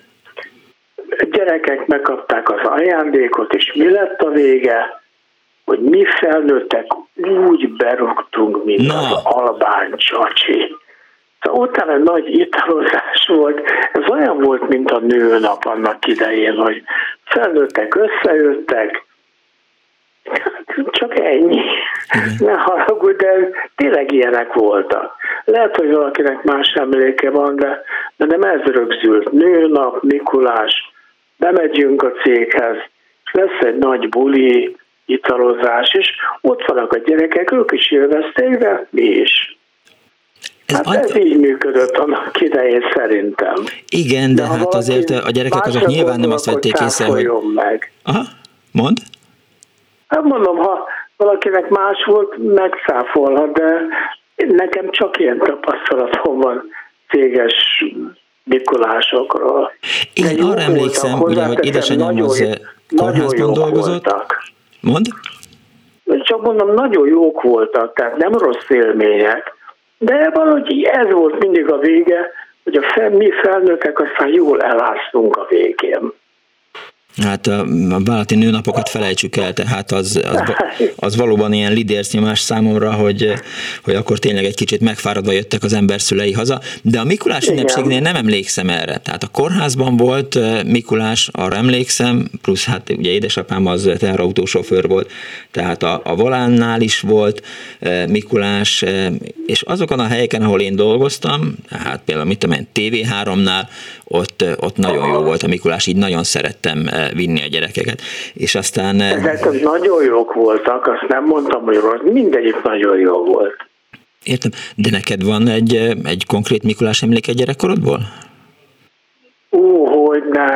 A gyerekek megkapták az ajándékot, és mi lett a vége? Hogy mi felnőttek úgy berúgtunk, mint Na. az albán csacsi. Szóval utána nagy italozás volt. Ez olyan volt, mint a nőnap annak idején, hogy felnőttek, összejöttek, csak ennyi. Igen. Ne haragudj, de tényleg ilyenek voltak. Lehet, hogy valakinek más emléke van, de, de nem ez rögzült. Nőnap, Mikulás, bemegyünk a céghez, lesz egy nagy buli, italozás, és ott vannak a gyerekek, ők is élvezték, de mi is. Ez, hát ez így működött annak idején szerintem. Igen, de, de hát azért a gyerekek azok nyilván nem azt vették észre, hogy... meg. Aha, mond? Hát mondom, ha valakinek más volt, megszáfolhat, de nekem csak ilyen tapasztalatom van céges Mikulásokról. Én arra emlékszem, ugye, hogy édesanyámhoz kórházban dolgozott. Voltak. Mond? Csak mondom, nagyon jók voltak, tehát nem rossz élmények, de valahogy ez volt mindig a vége, hogy a fel, mi felnőttek aztán jól eláztunk a végén. Hát a vállalati nőnapokat felejtsük el, tehát az, az, az valóban ilyen lidércnyomás számomra, hogy, hogy akkor tényleg egy kicsit megfáradva jöttek az ember szülei haza, de a Mikulás ünnepségnél nem emlékszem erre. Tehát a kórházban volt Mikulás, arra emlékszem, plusz hát ugye édesapám az teherautósofőr volt, tehát a, a volánnál is volt Mikulás, és azokon a helyeken, ahol én dolgoztam, hát például mit tudom én, TV3-nál, ott, ott nagyon jó volt a Mikulás, így nagyon szerettem vinni a gyerekeket. És aztán... Ezek az nagyon jók voltak, azt nem mondtam, hogy rossz, mindegyik nagyon jó volt. Értem, de neked van egy, egy konkrét Mikulás emléke gyerekkorodból? Ó, hogy ne,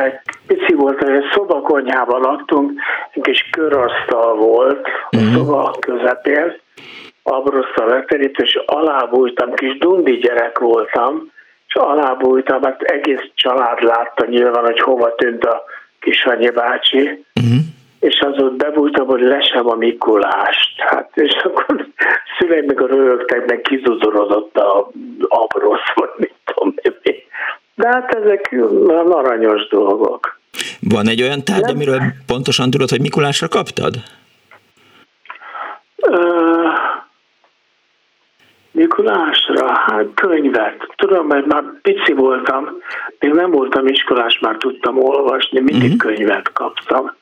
pici volt, egy szobakonyhában laktunk, egy kis körasztal volt a uh-huh. szoba közepén, abrosztal leterítő, és alábújtam, kis dundi gyerek voltam, és alábújtam, mert hát egész család látta nyilván, hogy hova tűnt a kis Annyi bácsi, uh-huh. és az ott bebújtam, hogy lesem a Mikulást. Hát, és akkor szüleim meg a rögtek, meg kizuzorodott a abrosz, vagy mit tudom én. De hát ezek aranyos dolgok. Van egy olyan tárgy, amiről pontosan tudod, hogy Mikulásra kaptad? Mikulásra? Hát könyvet. Tudom, hogy már pici voltam, még nem voltam iskolás, már tudtam olvasni, mindig uh-huh. könyvet kaptam.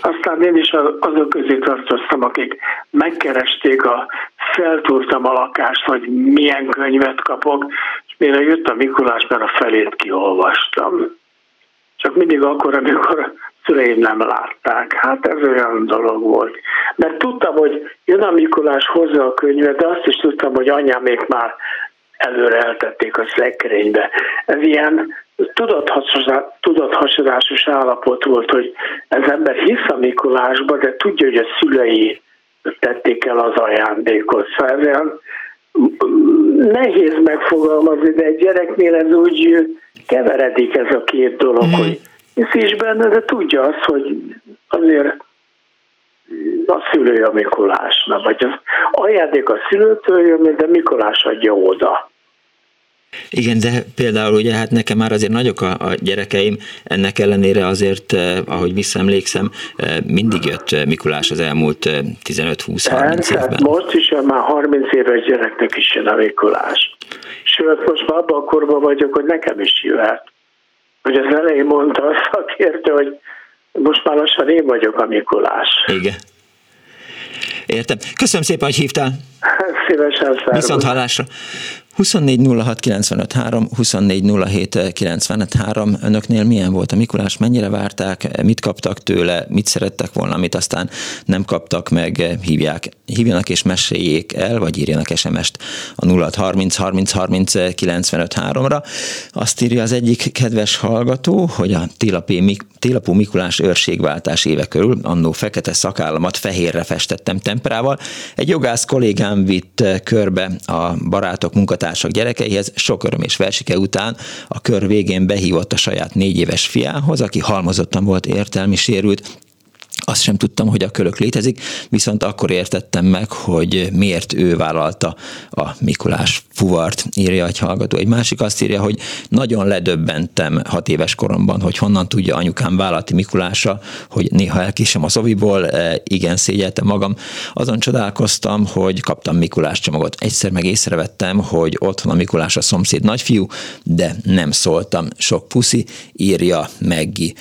Aztán én is azok közé tartoztam, akik megkeresték, a, feltúrtam a lakást, hogy milyen könyvet kapok, és mire jött a Mikulás, mert a felét kiolvastam. Csak mindig akkor, amikor szüleim nem látták. Hát ez olyan dolog volt. Mert tudtam, hogy jön a Mikulás hozzá a könyvet, de azt is tudtam, hogy még már előre eltették a szekrénybe. Ez ilyen tudathasadásos állapot volt, hogy ez ember hisz a Mikulásba, de tudja, hogy a szülei tették el az ajándékot. Szóval olyan nehéz megfogalmazni, de egy gyereknél ez úgy keveredik ez a két dolog, mm. hogy hisz is benne, de tudja azt, hogy azért a szülő a Mikulásnak, vagy az ajándék a szülőtől jön, de Mikulás adja oda. Igen, de például ugye hát nekem már azért nagyok a, a gyerekeim, ennek ellenére azért, eh, ahogy visszaemlékszem, eh, mindig jött eh, Mikulás az elmúlt 15-20-30 évben. Most is már 30 éves gyereknek is jön a Mikulás. Sőt, most már abban a korban vagyok, hogy nekem is jöhet hogy az elején mondta a szakértő, hogy most már lassan én vagyok a Mikulás. Igen. Értem. Köszönöm szépen, hogy hívtál. Szívesen szervus. Viszont hallásra. 24 06 95 3, 24 07 95 3. Önöknél milyen volt a Mikulás? Mennyire várták? Mit kaptak tőle? Mit szerettek volna, amit aztán nem kaptak meg? Hívják, hívjanak és meséljék el, vagy írjanak SMS-t a 06 30 30 30 95 3-ra. Azt írja az egyik kedves hallgató, hogy a télapú Mikulás őrségváltás éve körül annó fekete szakállamat fehérre festettem temperával. Egy jogász kollégám vitt körbe a barátok munkatársak társak gyerekeihez, sok öröm és versike után a kör végén behívott a saját négy éves fiához, aki halmozottan volt értelmi sérült, azt sem tudtam, hogy a kölök létezik, viszont akkor értettem meg, hogy miért ő vállalta a Mikulás fuvart, írja egy hallgató. Egy másik azt írja, hogy nagyon ledöbbentem hat éves koromban, hogy honnan tudja anyukám vállalati Mikulása, hogy néha elkísem a szoviból, e, igen, szégyeltem magam. Azon csodálkoztam, hogy kaptam Mikulás csomagot. Egyszer meg észrevettem, hogy otthon a Mikulás a szomszéd nagyfiú, de nem szóltam. Sok puszi, írja Meggi.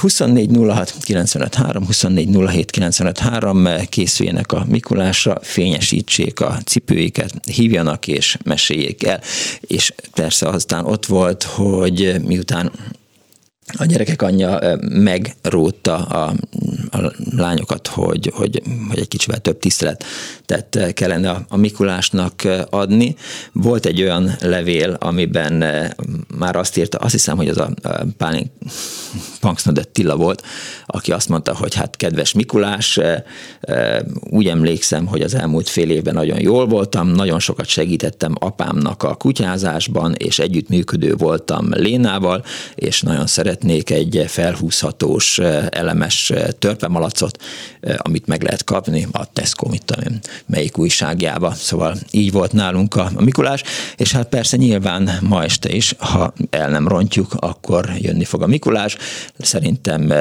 24 06 95 3, 24 07 95 3, készüljenek a Mikulásra, fényesítsék a cipőiket, hívjanak és meséljék el. És persze aztán ott volt, hogy miután a gyerekek anyja megrótta a, a lányokat, hogy, hogy, hogy egy kicsivel több tiszteletet kellene a, a Mikulásnak adni. Volt egy olyan levél, amiben már azt írta, azt hiszem, hogy az a Pálin Punksnodet Tilla volt, aki azt mondta, hogy hát kedves Mikulás, úgy emlékszem, hogy az elmúlt fél évben nagyon jól voltam, nagyon sokat segítettem apámnak a kutyázásban, és együttműködő voltam Lénával, és nagyon szeret szeretnék egy felhúzhatós elemes törpemalacot, amit meg lehet kapni a Tesco, mit tudom melyik újságjába. Szóval így volt nálunk a, Mikulás, és hát persze nyilván ma este is, ha el nem rontjuk, akkor jönni fog a Mikulás. Szerintem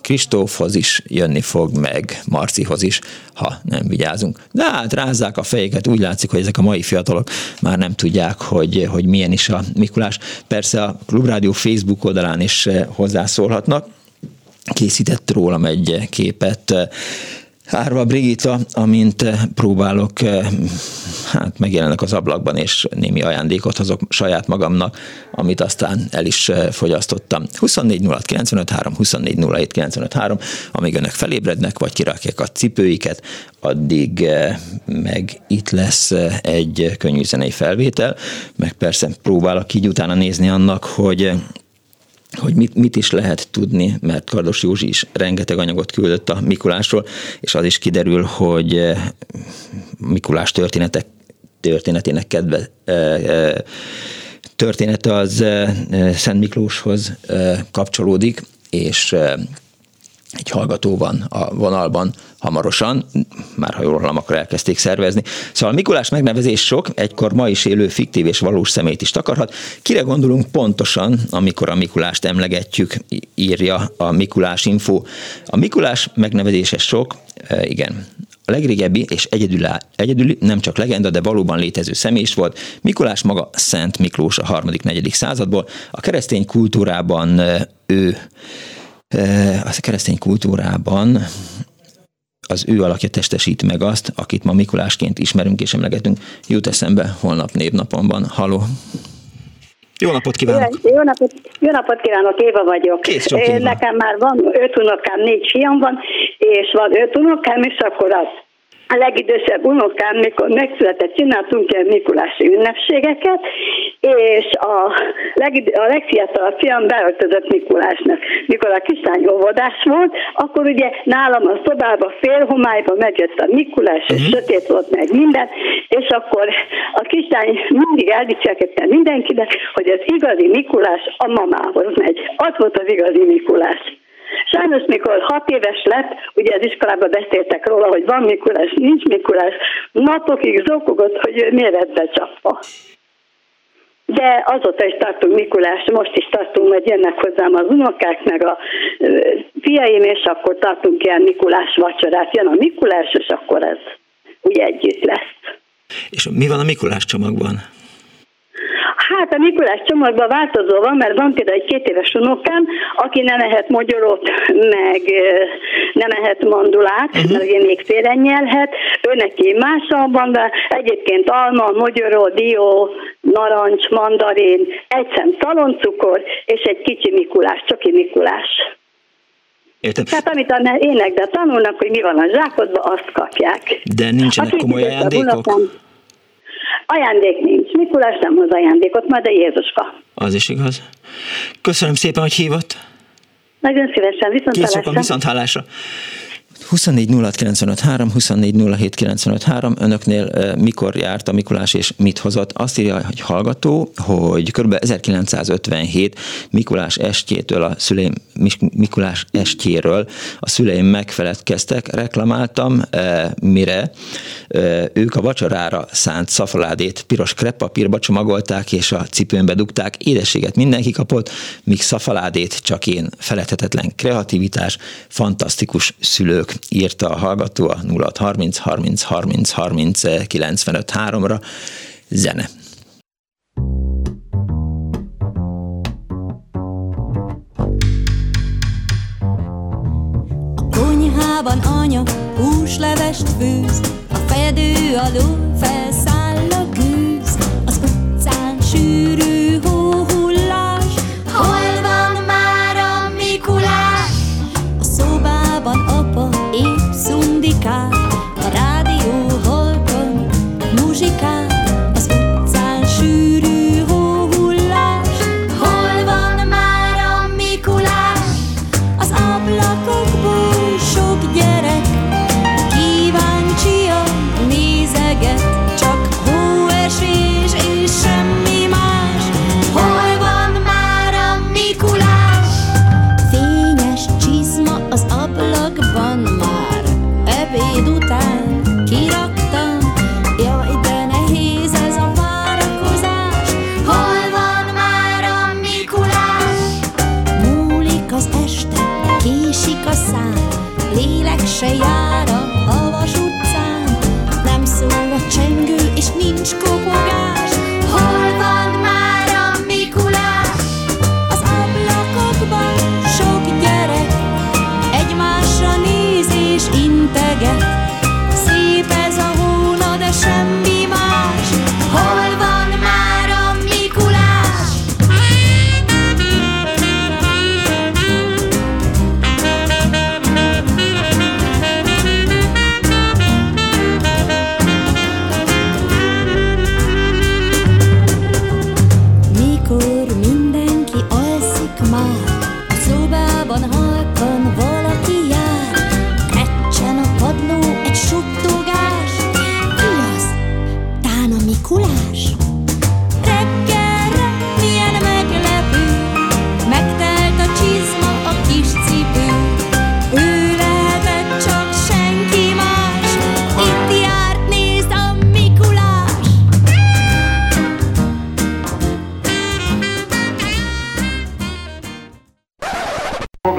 Kristófhoz is jönni fog, meg Marcihoz is, ha nem vigyázunk. De hát rázzák a fejeket, úgy látszik, hogy ezek a mai fiatalok már nem tudják, hogy, hogy milyen is a Mikulás. Persze a Klubrádió Facebook oldalán is hozzászólhatnak. Készített rólam egy képet Árva Brigitta, amint próbálok, hát megjelennek az ablakban, és némi ajándékot hozok saját magamnak, amit aztán el is fogyasztottam. 24 06 95 3, 24 07 95 3, amíg önök felébrednek, vagy kirakják a cipőiket, addig meg itt lesz egy könnyű zenei felvétel, meg persze próbálok így utána nézni annak, hogy hogy mit, mit is lehet tudni, mert Kardos Józsi is rengeteg anyagot küldött a Mikulásról, és az is kiderül, hogy eh, Mikulás történetek, történetének kedve, eh, eh, története az Szent Miklóshoz kapcsolódik, és egy hallgató van a vonalban hamarosan, már ha jól hallom, akkor elkezdték szervezni. Szóval Mikulás megnevezés sok, egykor ma is élő fiktív és valós szemét is takarhat. Kire gondolunk pontosan, amikor a Mikulást emlegetjük, írja a Mikulás Info. A Mikulás megnevezése sok, e, igen, a legrégebbi és egyedül, egyedüli, nem csak legenda, de valóban létező személyis volt. Mikulás maga Szent Miklós a harmadik, negyedik századból. A keresztény kultúrában e, ő a keresztény kultúrában az ő alakja testesít meg azt, akit ma Mikulásként ismerünk és emlegetünk. Jut eszembe, holnap névnapon van. Haló! Jó napot kívánok! Jó napot, jó napot kívánok, Éva vagyok. Kész Nekem már van öt unokám, négy fiam van, és van öt unokám, és akkor az a legidősebb unokám, mikor megszületett, csináltunk ilyen Mikulási ünnepségeket, és a, legid- a legfiatalabb fiam beöltözött Mikulásnak. Mikor a kislány óvodás volt, akkor ugye nálam a szobába fél homályba megjött a Mikulás, és uh-huh. sötét volt meg minden, és akkor a kislány mindig eldicsekedte mindenkinek, hogy az igazi Mikulás a mamához megy. Az volt az igazi Mikulás. Sajnos, mikor hat éves lett, ugye az iskolában beszéltek róla, hogy van Mikulás, nincs Mikulás, napokig zokogott, hogy miért lett becsapva. De azóta is tartunk Mikulás, most is tartunk, hogy jönnek hozzám az unokák, meg a fiaim, és akkor tartunk ilyen Mikulás vacsorát. Jön a Mikulás, és akkor ez úgy együtt lesz. És mi van a Mikulás csomagban? Hát a Mikulás csomagban változó van, mert van például egy két éves unokám, aki nem ehet magyarót, meg nem ehet mandulát, uh-huh. mert ugye még félen nyelhet, ő neki másalban, de egyébként alma, magyaró, dió, narancs, mandarin, egy szem szaloncukor, és egy kicsi Mikulás, csoki Mikulás. Értem. Tehát amit a énekben tanulnak, hogy mi van a zsákodban, azt kapják. De nincsenek komoly ajándékok? Unokám, Ajándék nincs. Mikulás nem hoz ajándékot, majd a Jézuska. Az is igaz. Köszönöm szépen, hogy hívott. Nagyon szívesen, viszont hallásra. viszont hallásra. 24 24 önöknél mikor járt a Mikulás és mit hozott? Azt írja, hogy hallgató, hogy kb. 1957 Mikulás estjétől a szüleim, Mikulás estjéről a szüleim megfeledkeztek, reklamáltam, mire ők a vacsorára szánt szafaládét piros kreppapírba csomagolták, és a cipőmbe dugták, édességet mindenki kapott, míg szafaládét csak én feledhetetlen kreativitás, fantasztikus szülők írta a hallgató a 0630 30 30 30 95 3-ra. Zene. Konyhában anya húslevest főz, a fedő alól felszáll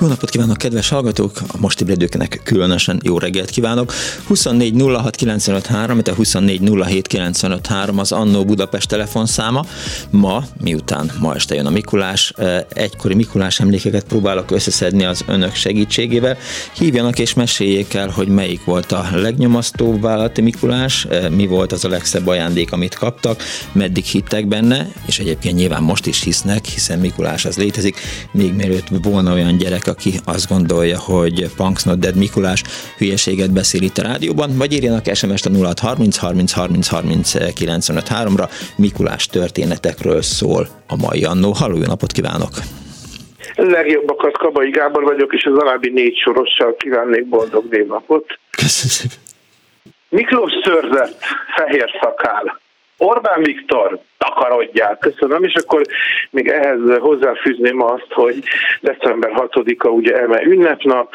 Jó napot kívánok, kedves hallgatók! A most ébredőknek különösen jó reggelt kívánok. 24 06 95 3, a 24 07 95 3 az Annó Budapest telefonszáma. Ma, miután ma este jön a Mikulás, eh, egykori Mikulás emlékeket próbálok összeszedni az önök segítségével. Hívjanak és meséljék el, hogy melyik volt a legnyomasztóbb vállalati Mikulás, eh, mi volt az a legszebb ajándék, amit kaptak, meddig hittek benne, és egyébként nyilván most is hisznek, hiszen Mikulás az létezik, még mielőtt volna olyan gyerek, aki azt gondolja, hogy Punks Not Dead Mikulás hülyeséget beszél itt a rádióban, vagy írjanak SMS-t a 06 30 30 30 30 95 3-ra. Mikulás történetekről szól a mai annó. Halló, jó napot kívánok! Legjobbakat Kabai Gábor vagyok, és az alábbi négy sorossal kívánnék boldog névnapot. Köszönöm. Miklós szőrzett, fehér szakál. Orbán Viktor, takarodják. Köszönöm, és akkor még ehhez hozzáfűzném azt, hogy december 6-a ugye eme ünnepnap,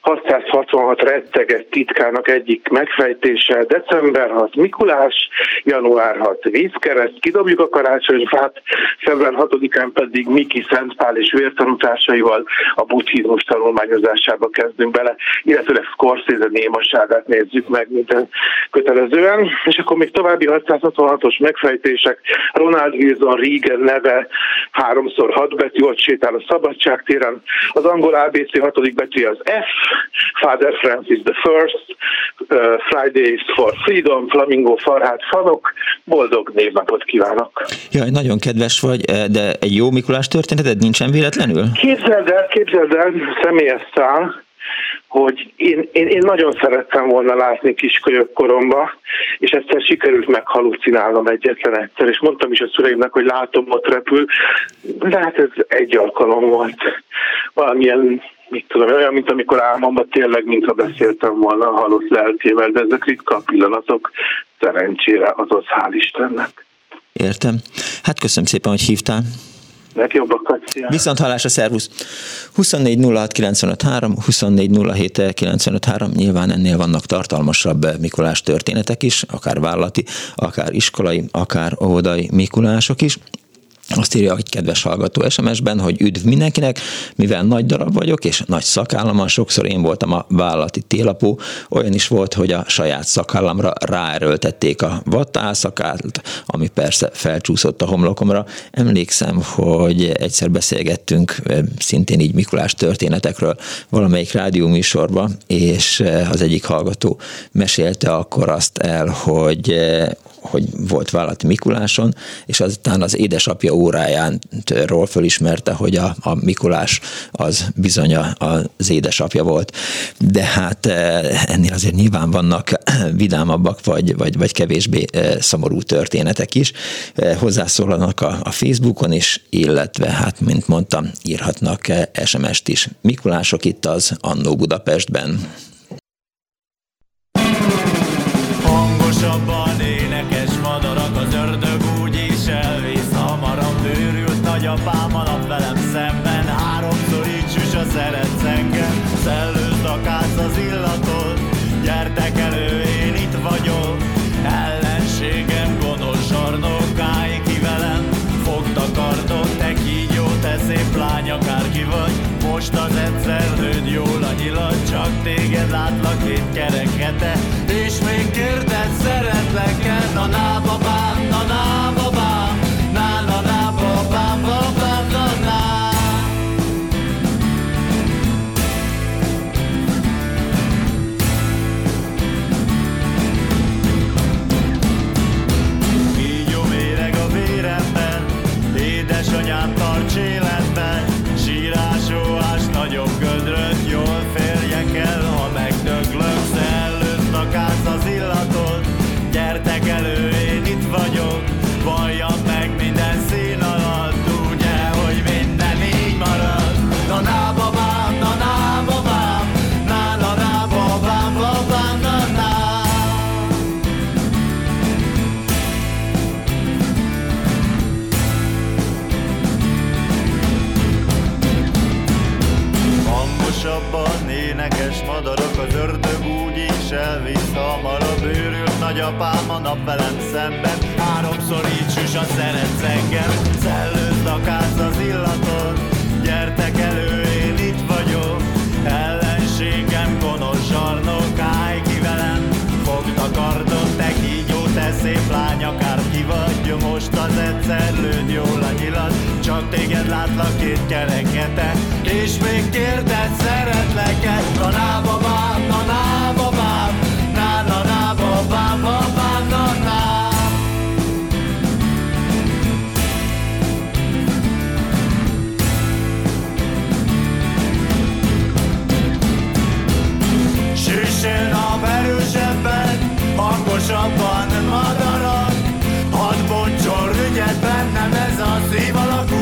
666 retteget titkának egyik megfejtése, december 6 Mikulás, január 6 vízkereszt, kidobjuk a karácsonyfát, február 6-án pedig Miki Szentpál és vértanútársaival a buddhizmus tanulmányozásába kezdünk bele, illetőleg Scorsese némaságát nézzük meg minden kötelezően, és akkor még további 666-os megfejtések, Ronald Wilson Reagan neve háromszor hat betű, ott sétál a Szabadságtéren. Az angol ABC hatodik betű az F, Father Francis the First, uh, Fridays for Freedom, Flamingo Farhát Fanok. Boldog névnapot kívánok! Jaj, nagyon kedves vagy, eh, de egy jó Mikulás történeted nincsen véletlenül? Képzeld el, képzeld el, személyes szál, hogy én, én, én nagyon szerettem volna látni kiskölyök koromba, és egyszer sikerült meghalucinálnom egyetlen egyszer, és mondtam is a szüleimnek, hogy látom, ott repül, de hát ez egy alkalom volt. Valamilyen mit tudom, olyan, mint amikor álmomban tényleg, mintha beszéltem volna a halott lelkével, de ezek ritka pillanatok, szerencsére azaz hál' Istennek. Értem. Hát köszönöm szépen, hogy hívtál. Legjobbakat, szia. Viszont hallásra, szervusz! 24 06 95 3, 24 07 95 3, nyilván ennél vannak tartalmasabb Mikulás történetek is, akár vállalati, akár iskolai, akár óvodai Mikulások is. Azt írja egy kedves hallgató SMS-ben, hogy üdv mindenkinek, mivel nagy darab vagyok, és nagy szakállammal, sokszor én voltam a vállalati télapó, olyan is volt, hogy a saját szakállamra ráerőltették a vattálszakált, ami persze felcsúszott a homlokomra. Emlékszem, hogy egyszer beszélgettünk szintén így Mikulás történetekről valamelyik rádióműsorba, és az egyik hallgató mesélte akkor azt el, hogy hogy volt vállalati Mikuláson, és azután az édesapja órájánról fölismerte, hogy a, a Mikulás az bizony az édesapja volt. De hát eh, ennél azért nyilván vannak [COUGHS] vidámabbak, vagy, vagy, vagy kevésbé eh, szomorú történetek is. Eh, hozzászólanak a, a Facebookon is, illetve hát, mint mondtam, írhatnak SMS-t is. Mikulások itt az Annó Budapestben. Nagyapám alap velem szemben, háromszor így süs a szeretsz engem, szellőzd a kász az illatot, gyertek elő, én itt vagyok, ellenségem gonosz sarnokáj ki velem, fogd a kardot, te kígyó, te szép lány, akárki vagy, most az egyszer lőd jól a nyilat, csak téged látlak két kerekete, és még kérdez, szeretlek-e, na na babám, na babám, madarok Az ördög úgy is elvisz hamarabb Őrült nagyapám a nap velem szemben. Háromszor így süs a szeretsz engem. Szellőzd a káz az illaton Gyertek elő, én itt vagyok. Ellenségem gonosz zsarnok Állj ki velem, fogd a kardot Te kígyó, te szép lány, akár ki vagy. Most az egyszer lőd jól a nyilat Csak téged látlak két kerekete És még kérdez, szeretlek-e? Na na babám, na na babám Na na na babám, babám, na na. Süssél nap erősebben, hangosabban madarak. Hadd bontson rügyet bennem ez a szív alakú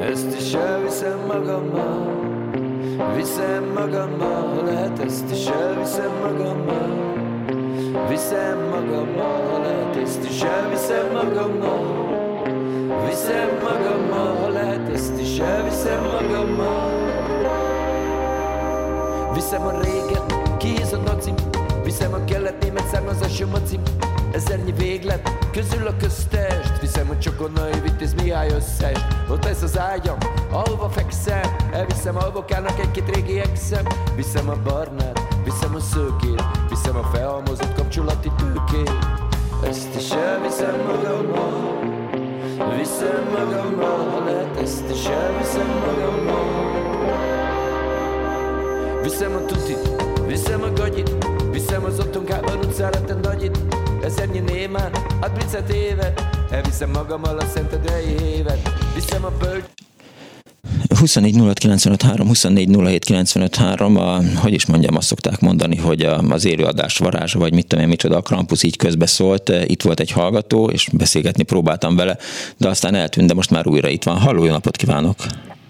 Ezt is elviszem magammal Viszem magammal Lehet ezt is elviszem magammal. Viszem magammal Lehet ezt is elviszem magammal. Viszem magammal Lehet ezt is elviszem magammal. Viszem a réget Kihez a nacim Viszem a kelet német származású macim Ezernyi véglet, közül a köztest. Viszem a csokonai vitéz Mihály összes Ott lesz az ágyam, ahova fekszem. Elviszem a avokának egy-két régi exem. Viszem a barnát, viszem a szőkét. Viszem a felhalmozott kapcsolati tőkét. Ezt is elviszem magammal. Viszem magammal, ha lehet ezt is elviszem magammal. Viszem a tutit, viszem a gagyit. Viszem az otthonkában utcára te nagyit Ezernyi némán, ad bricet évet Elviszem magammal a szentedrei évet Viszem a bölcs 24 06 95 3, 24 07 95 3, a, hogy is mondjam, azt szokták mondani, hogy a, az élőadás varázsa, vagy mit tudom én, micsoda, a Krampus így közbeszólt, itt volt egy hallgató, és beszélgetni próbáltam vele, de aztán eltűnt, de most már újra itt van. Halló, jó napot kívánok!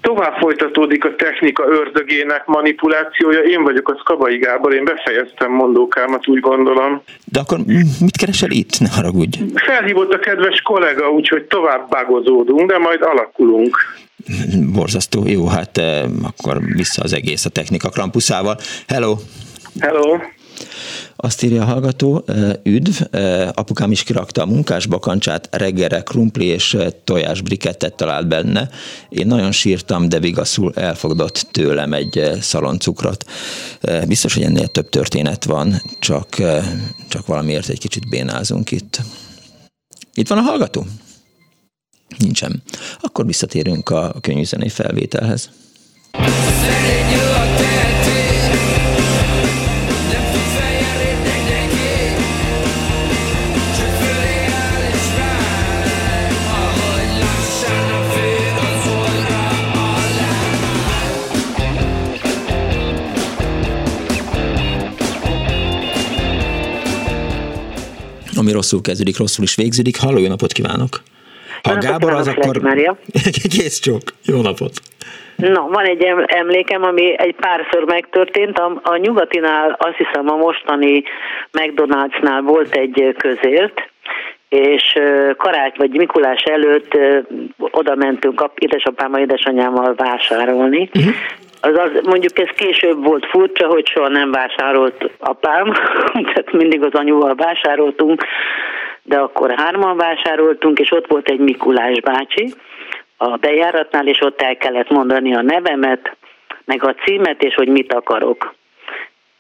Tovább folytatódik a technika ördögének manipulációja. Én vagyok a Szkabai Gábor, én befejeztem mondókámat, úgy gondolom. De akkor mit keresel itt? Ne haragudj. Felhívott a kedves kollega, úgyhogy tovább bagozódunk, de majd alakulunk. Borzasztó. Jó, hát eh, akkor vissza az egész a technika krampuszával. Hello! Hello! Azt írja a hallgató, üdv, apukám is kirakta a munkás bakancsát, reggelre krumpli és tojás brikettet talált benne. Én nagyon sírtam, de vigaszul elfogadott tőlem egy szaloncukrot. Biztos, hogy ennél több történet van, csak, csak valamiért egy kicsit bénázunk itt. Itt van a hallgató? Nincsen. Akkor visszatérünk a könyvzenei felvételhez. Szerényül ami rosszul kezdődik, rosszul is végződik. Halló, jó napot kívánok! Ha jó Gábor az, akkor... Kész csók. Jó napot! No, [LAUGHS] van egy emlékem, ami egy párszor megtörtént. A, a nyugatinál, azt hiszem a mostani McDonald'snál volt egy közért, és karács vagy Mikulás előtt oda mentünk édesapámmal, édesanyámmal vásárolni, uh-huh az, az mondjuk ez később volt furcsa, hogy soha nem vásárolt apám, [LAUGHS] tehát mindig az anyuval vásároltunk, de akkor hárman vásároltunk, és ott volt egy Mikulás bácsi a bejáratnál, és ott el kellett mondani a nevemet, meg a címet, és hogy mit akarok.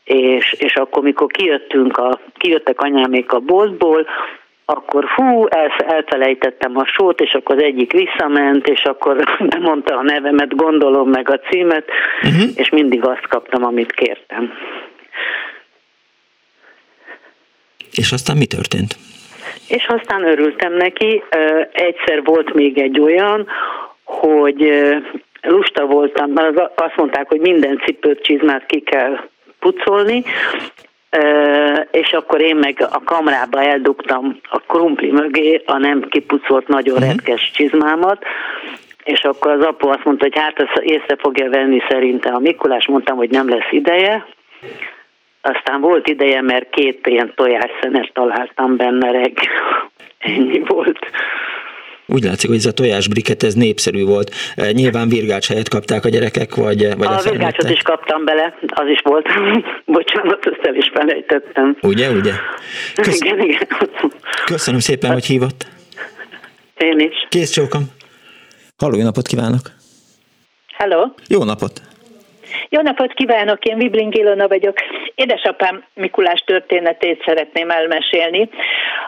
És, és akkor, mikor kijöttünk a, kijöttek anyámék a boltból, akkor fú, el, elfelejtettem a sót, és akkor az egyik visszament, és akkor [LAUGHS] mondta a nevemet, gondolom meg a címet, uh-huh. és mindig azt kaptam, amit kértem. És aztán mi történt? És aztán örültem neki. Egyszer volt még egy olyan, hogy lusta voltam, mert azt mondták, hogy minden cipőt, csizmát ki kell pucolni, és akkor én meg a kamrába eldugtam a krumpli mögé a nem kipucolt nagyon uh-huh. retkes csizmámat, és akkor az apu azt mondta, hogy hát ezt észre fogja venni szerintem a Mikulás, mondtam, hogy nem lesz ideje, aztán volt ideje, mert két ilyen tojásszenet találtam benne reggel. [LAUGHS] Ennyi volt. Úgy látszik, hogy ez a tojásbriket, ez népszerű volt. E, nyilván virgács helyet kapták a gyerekek, vagy, vagy a, a virgácsot is kaptam bele, az is volt. [LAUGHS] Bocsánat, ezt el is felejtettem. Ugye, ugye? Kösz... [LAUGHS] Igen, igen. Köszönöm szépen, hogy hívott. Én is. Kész csókom. Halló, jó napot kívánok! Hello! Jó napot! Jó napot kívánok, én Vibling Ilona vagyok. Édesapám Mikulás történetét szeretném elmesélni.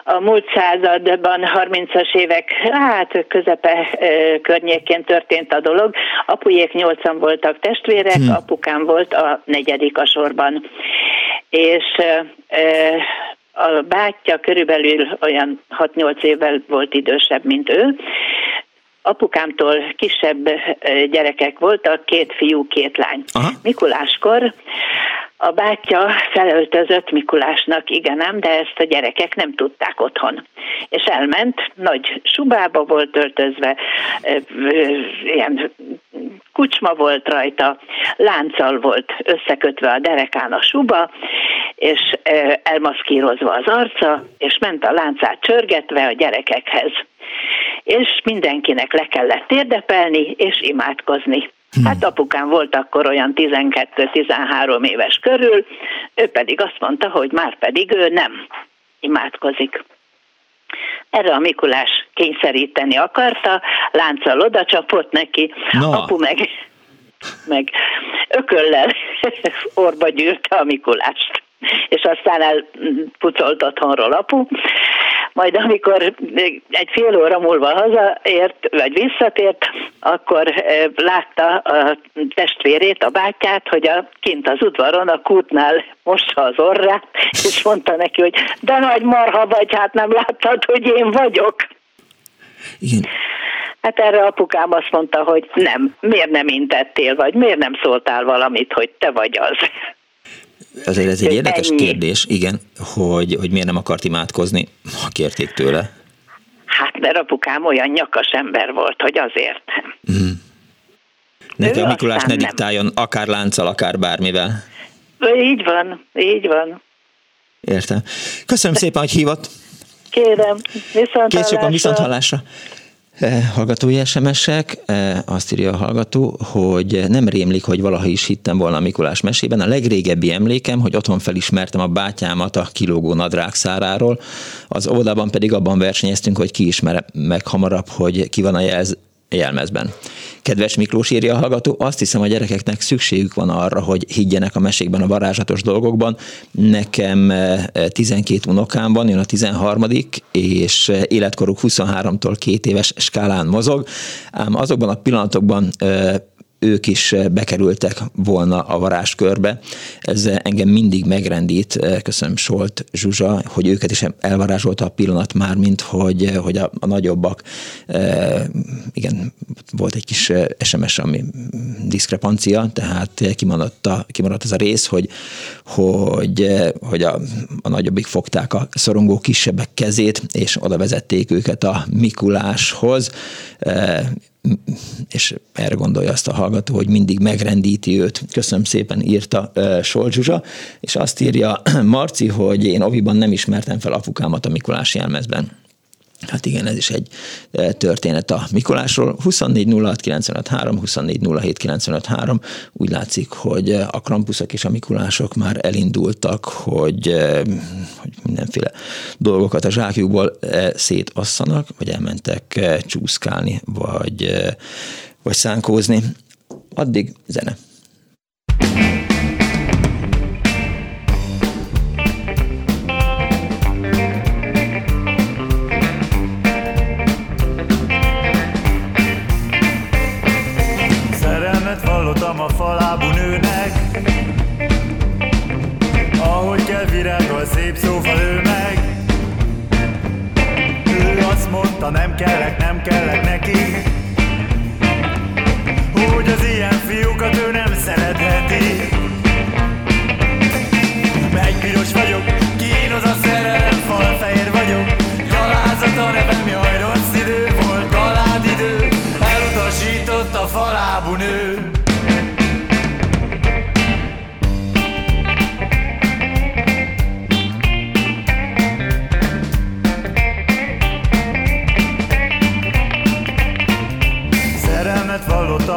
A múlt században, 30-as évek, hát közepe környékén történt a dolog. Apujék nyolcan voltak testvérek, hmm. apukám volt a negyedik a sorban. És a bátyja körülbelül olyan 6-8 évvel volt idősebb, mint ő, apukámtól kisebb gyerekek voltak, két fiú, két lány. Aha. Mikuláskor a bátyja felöltözött Mikulásnak, igen nem, de ezt a gyerekek nem tudták otthon. És elment, nagy subába volt öltözve, ilyen kucsma volt rajta, lánccal volt összekötve a derekán a suba, és elmaszkírozva az arca, és ment a láncát csörgetve a gyerekekhez és mindenkinek le kellett térdepelni és imádkozni. Hmm. Hát apukám volt akkor olyan 12-13 éves körül, ő pedig azt mondta, hogy már pedig ő nem imádkozik. Erre a Mikulás kényszeríteni akarta, lánccal oda csapott neki, no. apu meg, meg ököllel [LAUGHS] orba gyűrte a Mikulást és aztán elpucolt otthonról apu. Majd amikor egy fél óra múlva hazaért, vagy visszatért, akkor látta a testvérét, a bátyát, hogy a, kint az udvaron, a kútnál mossa az orrát, és mondta neki, hogy de nagy marha vagy, hát nem láttad, hogy én vagyok. Igen. Hát erre apukám azt mondta, hogy nem, miért nem intettél, vagy miért nem szóltál valamit, hogy te vagy az. Azért ez egy érdekes ennyi. kérdés, igen, hogy, hogy miért nem akart imádkozni, ha kérték tőle. Hát mert apukám olyan nyakas ember volt, hogy azért. Mm. Neki a Mikulás ne diktáljon, nem. akár lánccal, akár bármivel. Így van, így van. Értem. Köszönöm szépen, hogy hívott. Kérem, viszont Kész sokan viszont hallásra. Eh, hallgatói SMS-ek, eh, azt írja a hallgató, hogy nem rémlik, hogy valaha is hittem volna a Mikulás mesében. A legrégebbi emlékem, hogy otthon felismertem a bátyámat a kilógó nadrág száráról, az óvodában pedig abban versenyeztünk, hogy ki ismer meg hamarabb, hogy ki van a jelz, jelmezben. Kedves Miklós írja a hallgató, azt hiszem a gyerekeknek szükségük van arra, hogy higgyenek a mesékben, a varázslatos dolgokban. Nekem 12 eh, unokám van, jön a 13 és eh, életkoruk 23-tól két éves skálán mozog, ám azokban a pillanatokban eh, ők is eh, bekerültek volna a varázskörbe. Ez eh, engem mindig megrendít, eh, köszönöm Solt Zsuzsa, hogy őket is elvarázsolta a pillanat már, mint hogy, hogy a, a nagyobbak, igen, volt egy kis SMS, ami diszkrepancia, tehát kimaradt, a, kimaradt az a rész, hogy, hogy, hogy a, a nagyobbik fogták a szorongó kisebbek kezét, és oda vezették őket a Mikuláshoz és erre gondolja azt a hallgató, hogy mindig megrendíti őt. Köszönöm szépen, írta Sol Zsuzsa, és azt írja [CLEARS THROAT] Marci, hogy én oviban nem ismertem fel apukámat a Mikulás jelmezben. Hát igen, ez is egy e, történet a Mikolásról. 24 06 24 Úgy látszik, hogy a krampuszok és a Mikulások már elindultak, hogy, e, hogy mindenféle dolgokat a zsákjukból szétasszanak, vagy elmentek csúszkálni, vagy, vagy szánkózni. Addig zene. mondta nem kellek, nem kellek neki. Úgy az ilyen fiúkat ő nem szeretheti. Megy piros vagyok, kínos a szerelem, falfehér vagyok. Gyalázat a nevem, jaj rossz idő, volt kalád idő. Elutasított a falábú nő.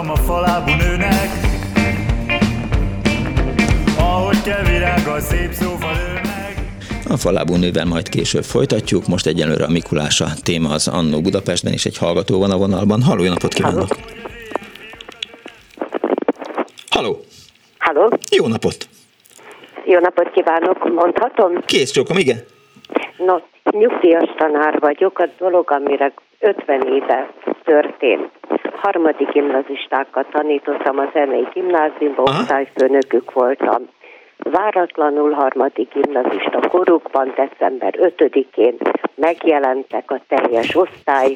Vallottam a falábú nőnek Ahogy kell virág a szép szóval őnek A falábú nővel majd később folytatjuk, most egyelőre a Mikulás a téma az Annó Budapestben, és egy hallgató van a vonalban. Halló, jó napot kívánok! Halló! Halló, Jó napot! jó napot kívánok, mondhatom? Kész csókom, igen? No, nyugdíjas tanár vagyok, a dolog, amire 50 éve történt. Harmadik gimnazistákat tanítottam a zenei gimnáziumban, osztályfőnökük voltam. Váratlanul harmadik gimnazista korukban, december 5-én megjelentek a teljes osztály,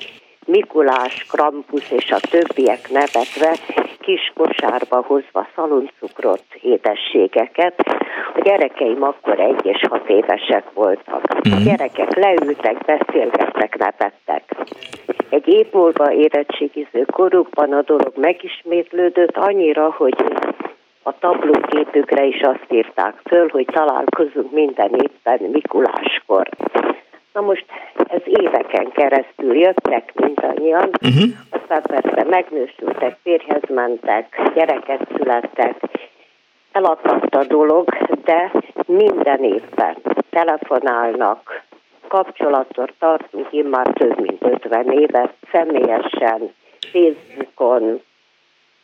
Mikulás, Krampus és a többiek nevetve, kis kosárba hozva szaloncukrot, édességeket. A gyerekeim akkor egy és hat évesek voltak. A gyerekek leültek, beszélgettek, nevettek. Egy év múlva érettségiző korukban a dolog megismétlődött annyira, hogy a tablóképükre is azt írták föl, hogy találkozunk minden évben Mikuláskor. Na most ez éveken keresztül jöttek mindannyian, uh-huh. aztán persze megnősültek, férjhez mentek, gyereket születtek, elakadt a dolog, de minden évben telefonálnak, kapcsolatot tartunk immár több mint 50 éve, személyesen, Facebookon,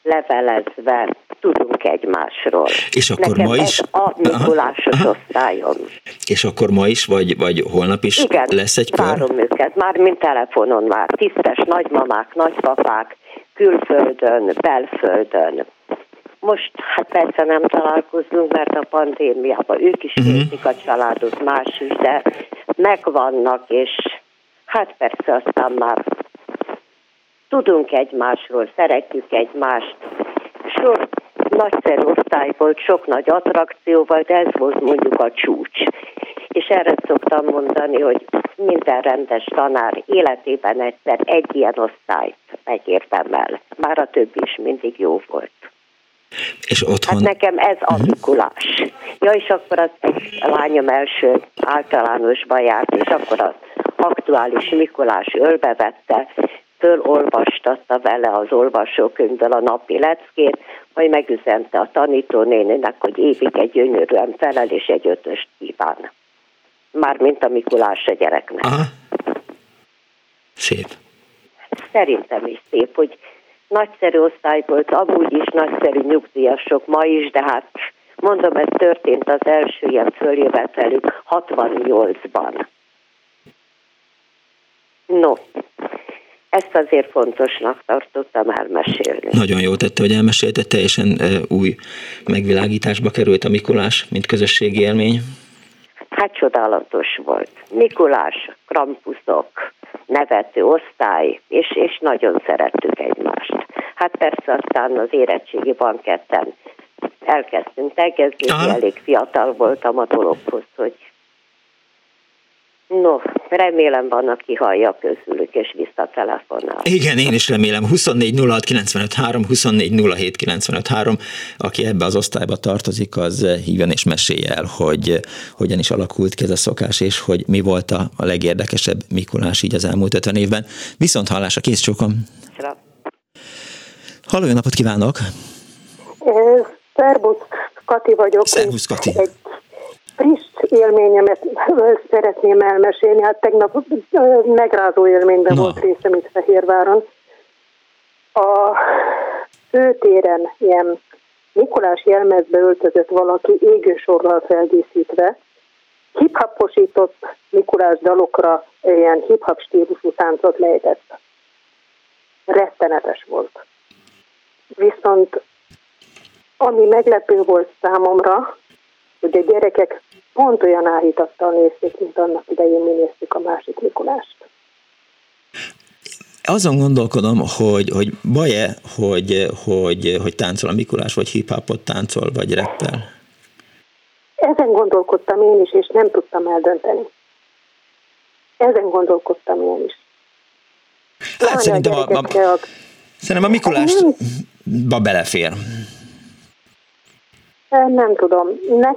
levelezve tudunk egymásról. És akkor Nekem ma ez is? a Mikulásos osztályom. És akkor ma is, vagy, vagy holnap is Igen, lesz egy kör? várom őket, már mint telefonon már. Tisztes nagymamák, nagypapák, külföldön, belföldön. Most hát persze nem találkozunk, mert a pandémiában ők is értik a családot, más is, de megvannak, és hát persze aztán már tudunk egymásról, szeretjük egymást. Sok nagyszerű osztály volt, sok nagy attrakció volt, ez volt mondjuk a csúcs. És erre szoktam mondani, hogy minden rendes tanár életében egyszer egy ilyen osztályt megérdemel. Már a többi is mindig jó volt. És otthon? Hát nekem ez a Mikulás. Ja, és akkor az a lányom első általánosba járt, és akkor az aktuális Mikulás ölbevette, fölolvastatta vele az olvasókönyvből a napi leckét, majd megüzente a tanítónéninek, hogy évig egy gyönyörűen felel, és egy ötöst kíván. Mármint a Mikulás a gyereknek. Aha. Szép. Szerintem is szép, hogy nagyszerű osztály volt, amúgy is nagyszerű nyugdíjasok ma is, de hát mondom, ez történt az első ilyen följövetelük 68-ban. No, ezt azért fontosnak tartottam elmesélni. Nagyon jó tette, hogy elmesélte, teljesen e, új megvilágításba került a Mikulás, mint közösségi élmény. Hát csodálatos volt. Mikulás, krampuszok, nevető osztály, és, és nagyon szerettük egymást. Hát persze aztán az érettségi banketten elkezdtünk tegezni, elég fiatal voltam a dologhoz, hogy No, remélem van, aki hallja közülük, és visszatelefonál. Igen, én is remélem. 24 06 95 3, 24 07 95 3, aki ebbe az osztályba tartozik, az hívjon és mesélje el, hogy hogyan is alakult ki ez a szokás, és hogy mi volt a, legérdekesebb Mikulás így az elmúlt 50 évben. Viszont hallásra, kész csókom. Halló, jó napot kívánok! Szerbusz, Kati vagyok. Szervusz, Kati. Egy friss élményemet szeretném elmesélni. Hát tegnap megrázó élményben Na. volt részem itt Fehérváron. A főtéren ilyen Mikulás jelmezbe öltözött valaki égősorral feldíszítve, hiphaposított Mikulás dalokra ilyen hiphop stílusú táncot lejtett. Rettenetes volt. Viszont ami meglepő volt számomra, hogy a gyerekek pont olyan áhítattal nézték, mint annak idején mi néztük a másik Mikulást. Azon gondolkodom, hogy, hogy baj-e, hogy, hogy, hogy táncol a Mikulás, vagy hip-hopot táncol, vagy rappel? Ezen gondolkodtam én is, és nem tudtam eldönteni. Ezen gondolkodtam én is. Hát szerintem a, a, Gyerekek, Szerintem a Mikulásba belefér. Nem tudom. Ne,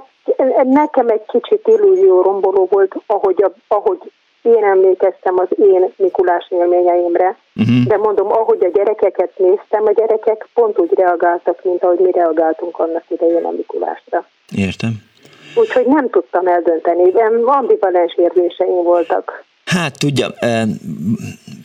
nekem egy kicsit illúzió romboló volt, ahogy, a, ahogy én emlékeztem az én Mikulás élményeimre, uh-huh. de mondom, ahogy a gyerekeket néztem, a gyerekek pont úgy reagáltak, mint ahogy mi reagáltunk annak idején a Mikulásra. Értem. Úgyhogy nem tudtam eldönteni, ambivalens érzéseim voltak. Hát tudja,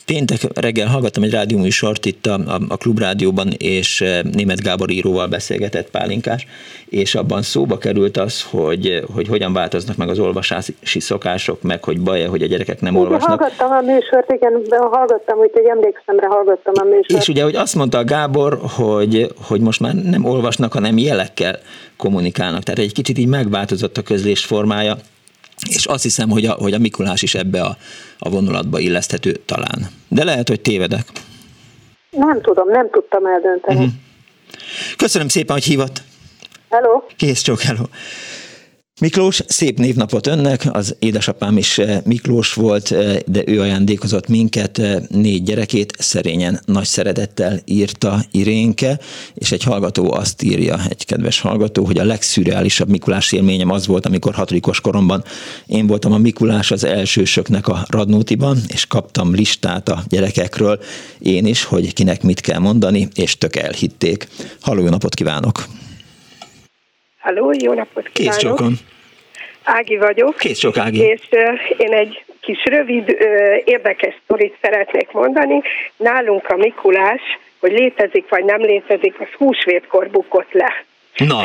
péntek reggel hallgattam egy rádióműsort itt a, a, a klubrádióban, és német Gábor íróval beszélgetett Pálinkás, és abban szóba került az, hogy, hogy hogyan változnak meg az olvasási szokások, meg hogy baj hogy a gyerekek nem igen, olvasnak. Hallgattam a műsort, igen, hallgattam, hogy emlékszem rá, hallgattam a műsort. És ugye, hogy azt mondta a Gábor, hogy, hogy most már nem olvasnak, hanem jelekkel kommunikálnak. Tehát egy kicsit így megváltozott a közlés formája, és azt hiszem, hogy a, hogy a Mikulás is ebbe a, a vonulatba illeszthető talán. De lehet, hogy tévedek. Nem tudom, nem tudtam eldönteni. Uh-huh. Köszönöm szépen, hogy hívott. Hello. Kész csak, hello. Miklós, szép névnapot önnek, az édesapám is eh, Miklós volt, eh, de ő ajándékozott minket, eh, négy gyerekét, szerényen, nagy szeretettel írta Irénke, és egy hallgató azt írja, egy kedves hallgató, hogy a legszürreálisabb Mikulás élményem az volt, amikor hatodikos koromban én voltam a Mikulás az elsősöknek a Radnótiban, és kaptam listát a gyerekekről, én is, hogy kinek mit kell mondani, és tök elhitték. Halló, jó napot kívánok! Halló, jó napot kívánok! Kész csokon. Ági vagyok. Kész sok Ági. És én egy kis rövid, érdekes sztorit szeretnék mondani. Nálunk a Mikulás, hogy létezik vagy nem létezik, az húsvétkor bukott le. Na.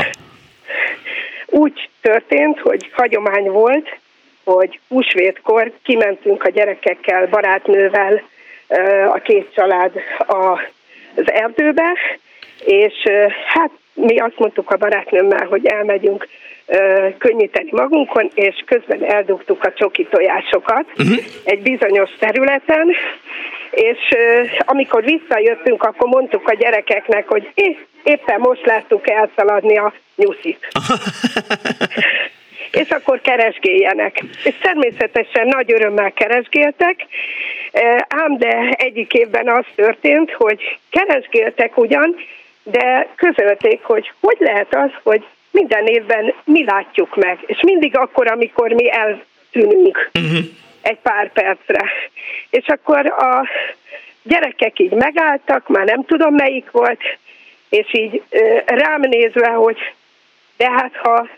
Úgy történt, hogy hagyomány volt, hogy húsvétkor kimentünk a gyerekekkel, barátnővel, a két család az erdőbe, és hát mi azt mondtuk a barátnőmmel, hogy elmegyünk könnyíteni magunkon, és közben eldugtuk a csoki tojásokat uh-huh. egy bizonyos területen, és amikor visszajöttünk, akkor mondtuk a gyerekeknek, hogy éppen most láttuk elszaladni a nyuszit. [LAUGHS] és akkor keresgéljenek. És természetesen nagy örömmel keresgéltek, ám de egyik évben az történt, hogy keresgéltek ugyan, de közölték, hogy hogy lehet az, hogy minden évben mi látjuk meg, és mindig akkor, amikor mi eltűnünk uh-huh. egy pár percre. És akkor a gyerekek így megálltak, már nem tudom melyik volt, és így rám nézve, hogy de hát ha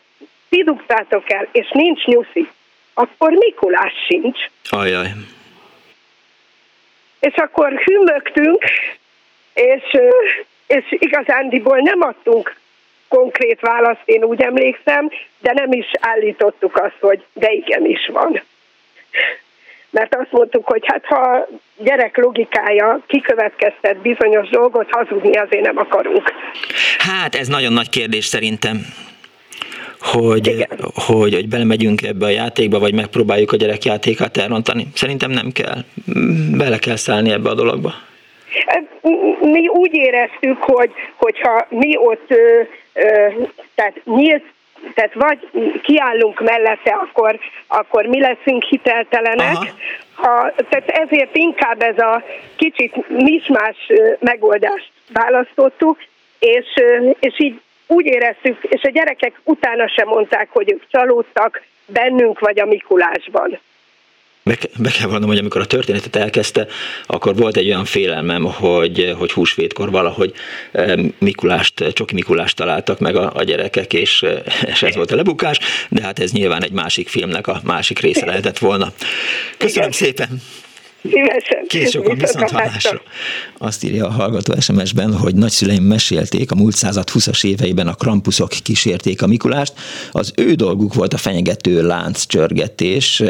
ti dugtátok el, és nincs nyuszi, akkor Mikulás sincs. Ajaj. És akkor hümmögtünk, és, és igazándiból nem adtunk konkrét választ, én úgy emlékszem, de nem is állítottuk azt, hogy de igenis van. Mert azt mondtuk, hogy hát ha gyerek logikája kikövetkeztet bizonyos dolgot, hazudni azért nem akarunk. Hát ez nagyon nagy kérdés szerintem hogy, hogy, hogy belemegyünk ebbe a játékba, vagy megpróbáljuk a gyerek játékát elrontani. Szerintem nem kell. Bele kell szállni ebbe a dologba. Mi úgy éreztük, hogy hogyha mi ott tehát nyílt tehát vagy kiállunk mellette, akkor, akkor mi leszünk hiteltelenek. Ha, tehát ezért inkább ez a kicsit mismás megoldást választottuk, és, és így úgy éreztük, és a gyerekek utána sem mondták, hogy ők csalódtak bennünk vagy a Mikulásban be, be kell vallanom, hogy amikor a történetet elkezdte, akkor volt egy olyan félelmem, hogy, hogy húsvétkor valahogy eh, Mikulást, Csoki Mikulást találtak meg a, a gyerekek, és, eh, és ez volt a lebukás, de hát ez nyilván egy másik filmnek a másik része lehetett volna. Köszönöm Igen. szépen! Szívesen. Kész sokan viszont hallásra. Azt írja a hallgató SMS-ben, hogy nagyszüleim mesélték, a múlt század 20-as éveiben a krampuszok kísérték a Mikulást. Az ő dolguk volt a fenyegető lánccsörgetés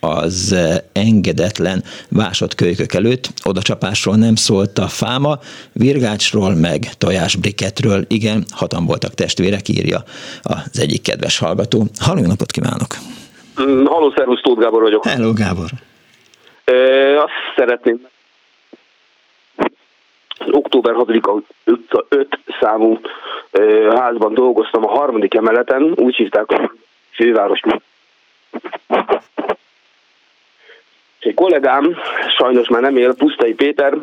az engedetlen vásott kölykök előtt. Oda csapásról nem szólt a fáma, virgácsról meg tojásbriketről. Igen, hatan voltak testvérek, írja az egyik kedves hallgató. Halló napot kívánok! Halló, szervusz, Tóth Gábor vagyok. Hello, Gábor. Azt szeretném, október 6-a 5, 5 számú házban dolgoztam a harmadik emeleten, úgy hívták a főváros. Egy kollégám, sajnos már nem él, Pusztai Péter,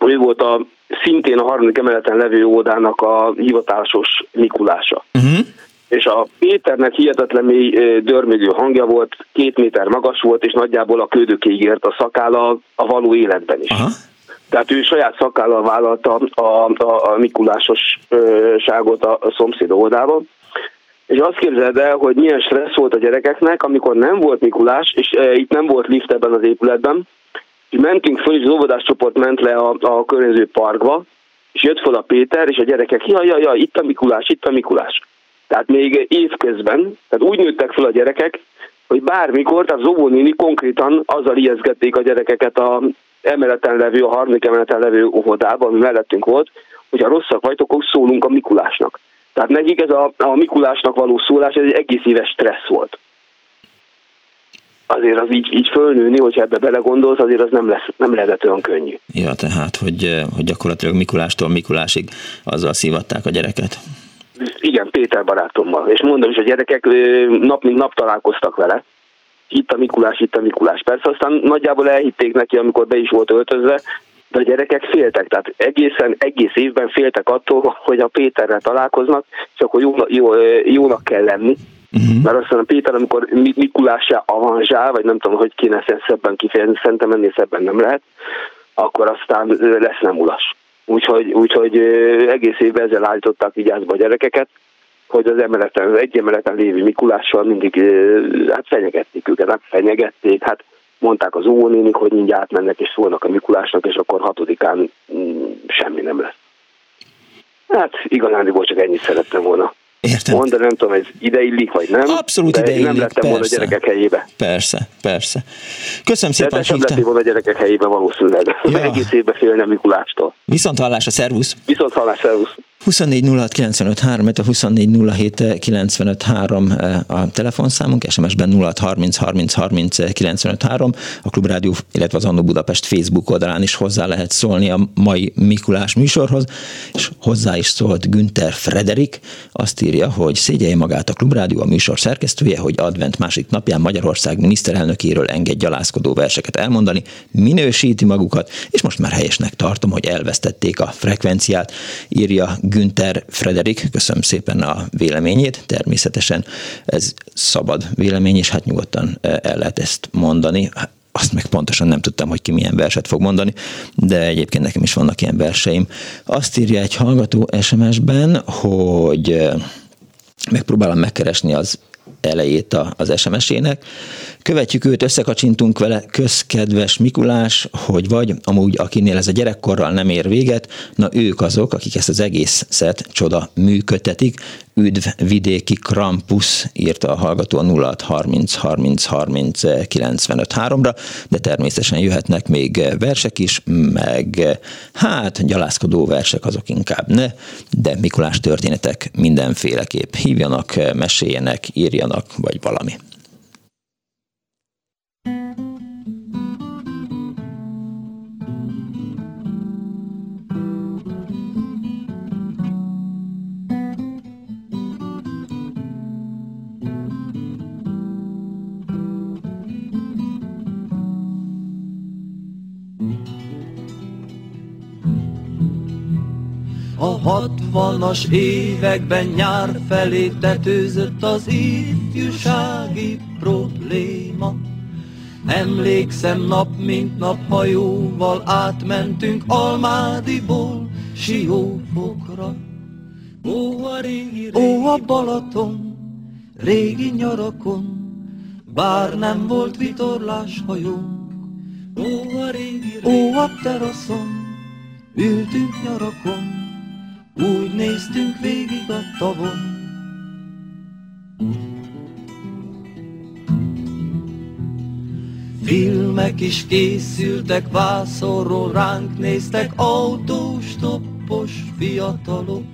ő volt a szintén a harmadik emeleten levő óvodának a hivatásos Mikulása. Uh-huh. És a Péternek hihetetlen mély dörmögő hangja volt, két méter magas volt, és nagyjából a ködökéig ért a szakála a való életben is. Aha. Tehát ő saját szakállal vállalta a, a, a Mikulásosságot a, a szomszéd oldában. És azt képzeld el, hogy milyen stressz volt a gyerekeknek, amikor nem volt Mikulás, és e, itt nem volt lift ebben az épületben, és mentünk föl, és az óvodás csoport ment le a, a környező parkba, és jött fel a Péter, és a gyerekek, ja, ja, ja, itt a Mikulás, itt a Mikulás. Tehát még évközben, tehát úgy nőttek fel a gyerekek, hogy bármikor, tehát az óvónéni konkrétan azzal ijeszgették a gyerekeket a emeleten levő, a harmadik emeleten levő óvodában, ami mellettünk volt, hogy ha rosszak vagytok, akkor szólunk a Mikulásnak. Tehát nekik ez a, a Mikulásnak való szólás, ez egy egész éves stressz volt. Azért az így, így fölnőni, hogyha ebbe belegondolsz, azért az nem, lesz, nem lehetett olyan könnyű. Ja, tehát, hogy, hogy gyakorlatilag Mikulástól Mikulásig azzal szívatták a gyereket. Igen, Péter barátommal. És mondom is, a gyerekek nap mint nap találkoztak vele. Itt a Mikulás, itt a Mikulás. Persze aztán nagyjából elhitték neki, amikor be is volt öltözve, de a gyerekek féltek, tehát egészen, egész évben féltek attól, hogy a Péterrel találkoznak, és akkor jó, jó, jónak kell lenni. Uh-huh. Mert aztán a Péter, amikor Mi- Mikulásra avanzsál, vagy nem tudom, hogy kéne szebben kifejezni, szerintem ennél szebben nem lehet, akkor aztán lesz nem ulas. Úgyhogy, úgyhogy egész évben ezzel állították vigyázba a gyerekeket, hogy az emeleten, az egy emeleten lévő Mikulással mindig hát fenyegették őket, hát fenyegették, hát mondták az óvónénik, hogy mindjárt átmennek és szólnak a Mikulásnak, és akkor hatodikán mm, semmi nem lesz. Hát igazándiból csak ennyit szerettem volna. Értem. Mondani nem tudom, ez ide illik, vagy nem. Abszolút de ide én nem lettem volna a persze. gyerekek helyébe. Persze, persze. Köszönöm De szépen, sem lettél volna a gyerekek helyébe valószínűleg. Ja. Egész évben félne Mikulástól. Viszont hallásra, szervusz! Viszont hallás, szervusz! 24 06 95 3, a 24 07 95 3 a telefonszámunk, SMS-ben 06 30 30 30 95 3, a Klubrádió, illetve az Annó Budapest Facebook oldalán is hozzá lehet szólni a mai Mikulás műsorhoz, és hozzá is szólt Günther Frederik, azt írja, hogy szégyelje magát a Klubrádió, a műsor szerkesztője, hogy advent másik napján Magyarország miniszterelnökéről enged gyalázkodó verseket elmondani, minősíti magukat, és most már helyesnek tartom, hogy elvesztették a frekvenciát, írja Günther Frederik. Köszönöm szépen a véleményét. Természetesen ez szabad vélemény, és hát nyugodtan eh, el lehet ezt mondani. Azt meg pontosan nem tudtam, hogy ki milyen verset fog mondani, de egyébként nekem is vannak ilyen verseim. Azt írja egy hallgató SMS-ben, hogy eh, megpróbálom megkeresni az elejét az SMS-ének. Követjük őt, összekacsintunk vele, közkedves Mikulás, hogy vagy, amúgy akinél ez a gyerekkorral nem ér véget, na ők azok, akik ezt az egészet csoda működtetik. Üdv vidéki Krampus, írta a hallgató a 06 30 30 30 95 3-ra, de természetesen jöhetnek még versek is, meg hát gyalázkodó versek azok inkább ne, de Mikulás történetek mindenféleképp. Hívjanak, meséljenek, írjanak, vagy valami. A hatvanas években nyár felé tetőzött az ifjúsági probléma. Emlékszem nap mint nap hajóval átmentünk Almádiból Siófokra. Ó a régi, régi Ó a Balaton, régi nyarakon, bár nem volt vitorlás hajónk. Ó a régi, régi Ó a teraszon, ültünk nyarakon, úgy néztünk végig a tavon. Filmek is készültek, vászorról ránk néztek autós, toppos fiatalok.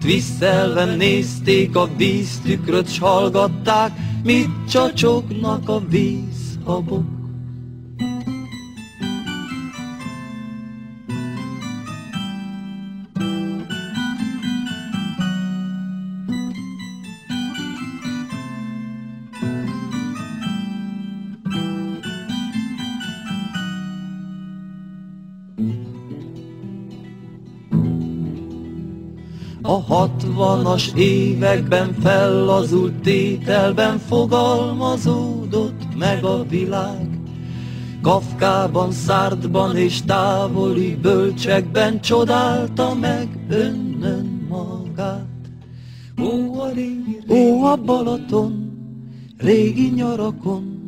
Twisztelve nézték a víztükröt, s hallgatták, mit csacsognak a vízhabok. 60-as években fellazult tételben fogalmazódott meg a világ. Kafkában, Szárdban és távoli bölcsekben csodálta meg önnön magát. Ó a, régi, régi, ó a Balaton, régi nyarakon,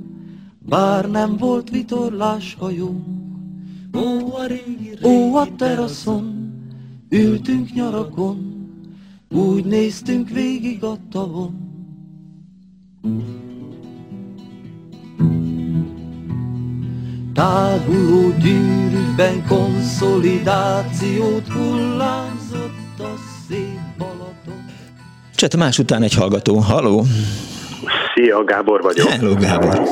bár nem volt vitorlás hajónk. Ó a régi, régi ó a teraszon, ültünk nyarakon, úgy néztünk végig a tavon. Táguló gyűrűkben konszolidációt hullámzott a szép Balaton. Cseh Tamás után egy hallgató. Haló! Szia, Gábor vagyok. Hello, Gábor.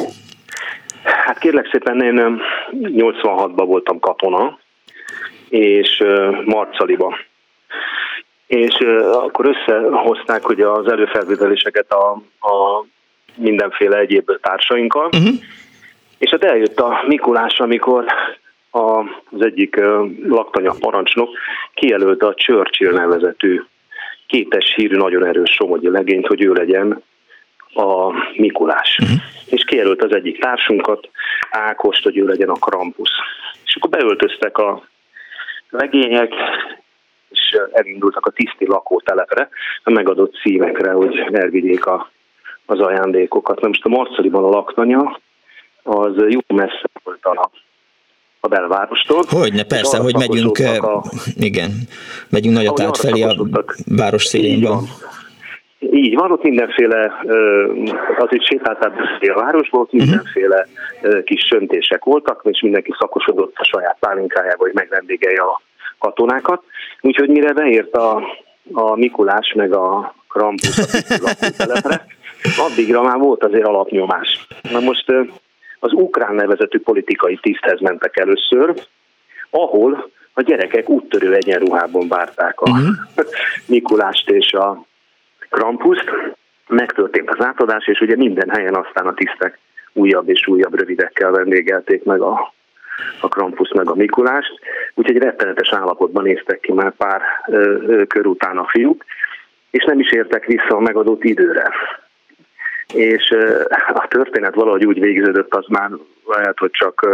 Hát kérlek szépen, én 86-ban voltam katona, és Marcaliba. És akkor összehozták hogy az előfelvételéseket a, a mindenféle egyéb társainkkal, uh-huh. és hát eljött a Mikulás, amikor a, az egyik laktanya parancsnok kijelölte a Churchill nevezetű kétes hírű, nagyon erős somogyi legényt, hogy ő legyen a Mikulás. Uh-huh. És kijelölt az egyik társunkat, Ákost, hogy ő legyen a Krampus. És akkor beöltöztek a legények, és elindultak a tiszti lakótelepre, a megadott szívekre, hogy elvigyék a, az ajándékokat. Na most a Marcaliban a laktanya, az jó messze volt a a belvárostól. Hogyne, persze, hogy megyünk, a, igen, megyünk nagy át felé a város szélén. Így van, ott mindenféle, azért sétáltál a városból, ott mhm. mindenféle kis söntések voltak, és mindenki szakosodott a saját pálinkájába, hogy megvendégelje a katonákat. Úgyhogy mire beért a, a Mikulás meg a Krampus a telepre, [LAUGHS] addigra már volt azért alapnyomás. Na most az ukrán nevezetű politikai tiszthez mentek először, ahol a gyerekek úttörő egyenruhában várták a uh-huh. [LAUGHS] Mikulást és a Krampuszt. Megtörtént az átadás, és ugye minden helyen aztán a tisztek újabb és újabb rövidekkel vendégelték meg a, a Krampus meg a Mikulást, úgyhogy rettenetes állapotban néztek ki már pár ö, ö, kör után a fiúk, és nem is értek vissza a megadott időre. És a történet valahogy úgy végződött, az már lehet, hogy csak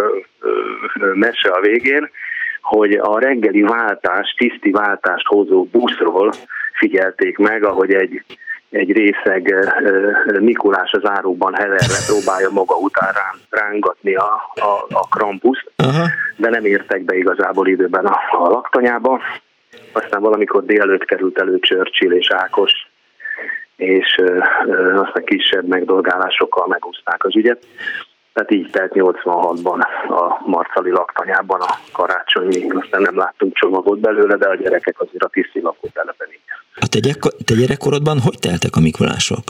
mese a végén, hogy a reggeli váltás, tiszti váltást hozó buszról figyelték meg, ahogy egy, egy részeg Mikulás az árukban heverve próbálja maga után rángatni a, a, a krampuszt, uh-huh. de nem értek be igazából időben a, a laktanyába. Aztán valamikor délelőtt került elő Churchill és Ákos, és ö, aztán kisebb megdolgálásokkal megúzták az ügyet. Tehát így telt 86-ban a Marcali laktanyában a karácsonyi, aztán nem láttunk csomagot belőle, de a gyerekek azért a tiszti lakótelepen így. A te, gyek- te gyerekkorodban hogy teltek a Mikulások?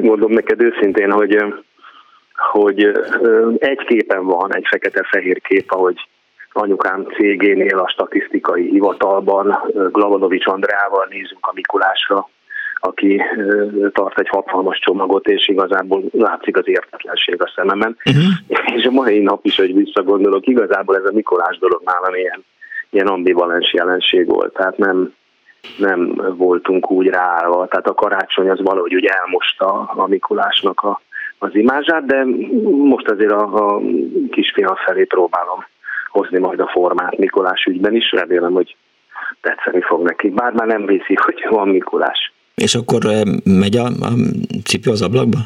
Mondom neked őszintén, hogy, hogy egy képen van, egy fekete-fehér kép, ahogy anyukám cégénél a statisztikai hivatalban Glavadovics Andreával nézünk a Mikulásra, aki tart egy hatalmas csomagot, és igazából látszik az értetlenség a szememen. Uh-huh. És a mai nap is, hogy visszagondolok, igazából ez a Mikolás dolog nálam ilyen, ilyen ambivalens jelenség volt. Tehát nem, nem voltunk úgy ráállva. Tehát a karácsony az valahogy úgy elmosta a Mikulásnak a, az imázsát, de most azért a, a kisfiam felé próbálom hozni majd a formát Mikulás ügyben is. Remélem, hogy tetszeni fog neki. Bár már nem viszi, hogy van Mikulás. És akkor megy a, a cipő az ablakba?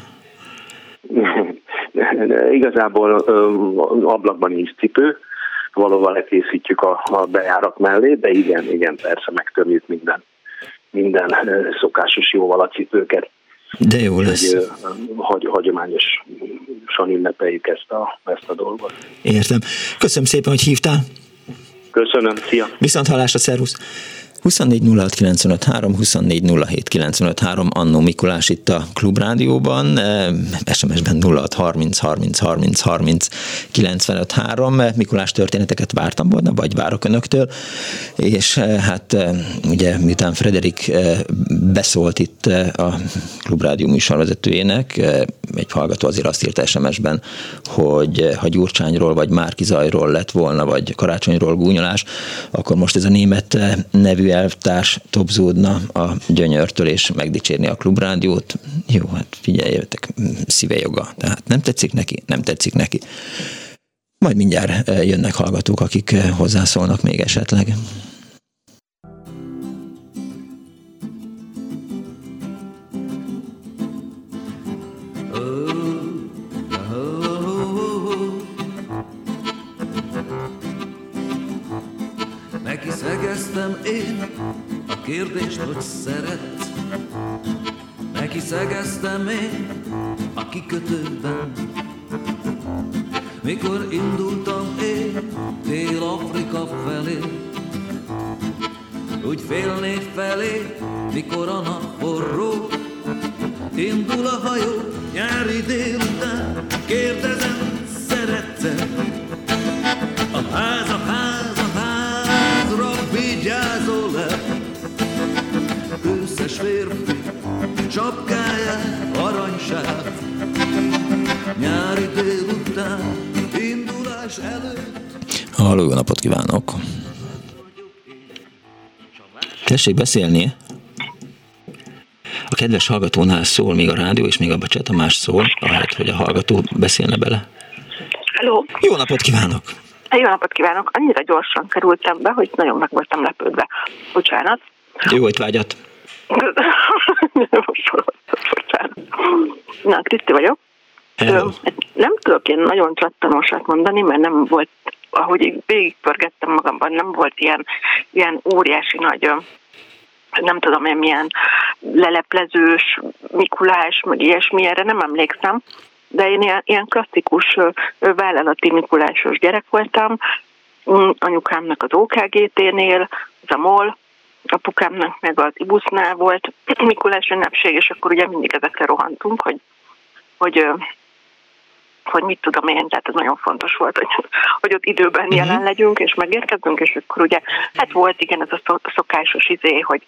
[LAUGHS] Igazából ablakban nincs cipő, valóban lekészítjük a, a bejárat mellé, de igen, igen, persze megtömjük minden, minden szokásos jóval a cipőket. De jó lesz. Hogy, hagy, hagyományosan ünnepeljük ezt a, ezt a dolgot. Értem. Köszönöm szépen, hogy hívtál. Köszönöm, szia. Viszont hallásra, szervusz. 24 06 953, 24 07 953, Annó Mikulás itt a Klubrádióban, SMS-ben 06 30 30 30 30 95 3. Mikulás történeteket vártam volna, vagy várok önöktől, és hát ugye miután Frederik beszólt itt a Klubrádió műsorvezetőjének, egy hallgató azért azt írt SMS-ben, hogy ha Gyurcsányról vagy Márkizajról lett volna, vagy Karácsonyról gúnyolás, akkor most ez a német nevű elvtárs topzódna a gyönyörtől, és megdicsérni a klubrádiót. Jó, hát figyeljetek, szíve joga. Tehát nem tetszik neki? Nem tetszik neki. Majd mindjárt eh, jönnek hallgatók, akik eh, hozzászólnak még esetleg. Szegeztem én a kérdést, hogy szeret. Neki szegeztem én a kikötőben. Mikor indultam én Dél-Afrika felé, úgy félnék felé, mikor a nap forró, indul a hajó nyári délután, kérdezem, szerette csapkáját aranysáv Nyári délután indulás előtt Halló, jó napot kívánok! Tessék beszélni! A kedves hallgatónál szól még a rádió, és még a Bacsa más szól, ahelyett, hogy a hallgató beszélne bele. Hello. Jó napot kívánok! Jó napot kívánok! Annyira gyorsan kerültem be, hogy nagyon meg voltam lepődve. Bocsánat. Jó étvágyat! [LAUGHS] Na, Kriszti vagyok. Hello. Nem tudok én nagyon csattanosat mondani, mert nem volt, ahogy végigpörgettem magamban, nem volt ilyen, ilyen óriási nagy nem tudom én milyen leleplezős, Mikulás, meg ilyesmi, erre nem emlékszem de én ilyen, ilyen klasszikus vállalati Mikulásos gyerek voltam, mm, anyukámnak az OKGT-nél, az a MOL, apukámnak meg az Ibusznál volt [CLEARS THROAT] Mikulás ünnepség, és akkor ugye mindig ezekre rohantunk, hogy, hogy hogy mit tudom én, tehát ez nagyon fontos volt, hogy, hogy ott időben uh-huh. jelen legyünk, és megérkezünk, és akkor ugye, hát volt igen ez a szokásos izé, hogy,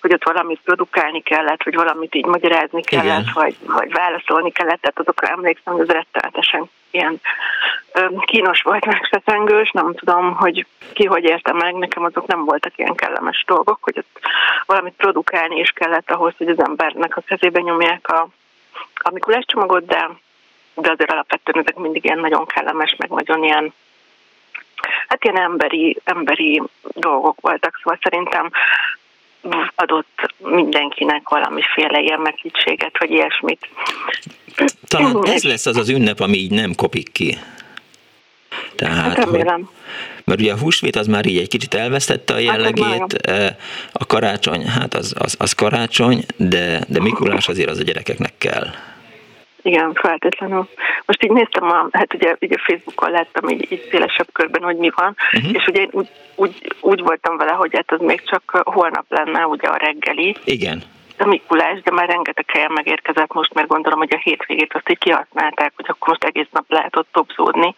hogy ott valamit produkálni kellett, vagy valamit így magyarázni kellett, igen. vagy, vagy válaszolni kellett, tehát azokra emlékszem, hogy ez rettenetesen ilyen kínos volt, megfeszengős, nem tudom, hogy ki hogy érte meg, nekem azok nem voltak ilyen kellemes dolgok, hogy ott valamit produkálni is kellett ahhoz, hogy az embernek a kezébe nyomják a, a Mikulás csomagot, de de azért alapvetően ezek mindig ilyen nagyon kellemes, meg nagyon ilyen hát ilyen emberi, emberi dolgok voltak, szóval szerintem adott mindenkinek valamiféle ilyen meghittséget, vagy ilyesmit. Talán ez lesz az az ünnep, ami így nem kopik ki. Tehát, hát remélem. Hogy, mert ugye a húsvét az már így egy kicsit elvesztette a hát jellegét, hát, a karácsony, hát az, az, az karácsony, de, de Mikulás azért az a gyerekeknek kell. Igen, feltétlenül. Most így néztem, a, hát ugye, ugye Facebookon láttam így, így szélesebb körben, hogy mi van, uh-huh. és ugye én úgy, úgy, úgy voltam vele, hogy hát az még csak holnap lenne ugye a reggeli. Igen. A Mikulás, de már rengeteg helyen megérkezett most, mert gondolom, hogy a hétvégét azt így kihasználták, hogy akkor most egész nap lehet ott topzódni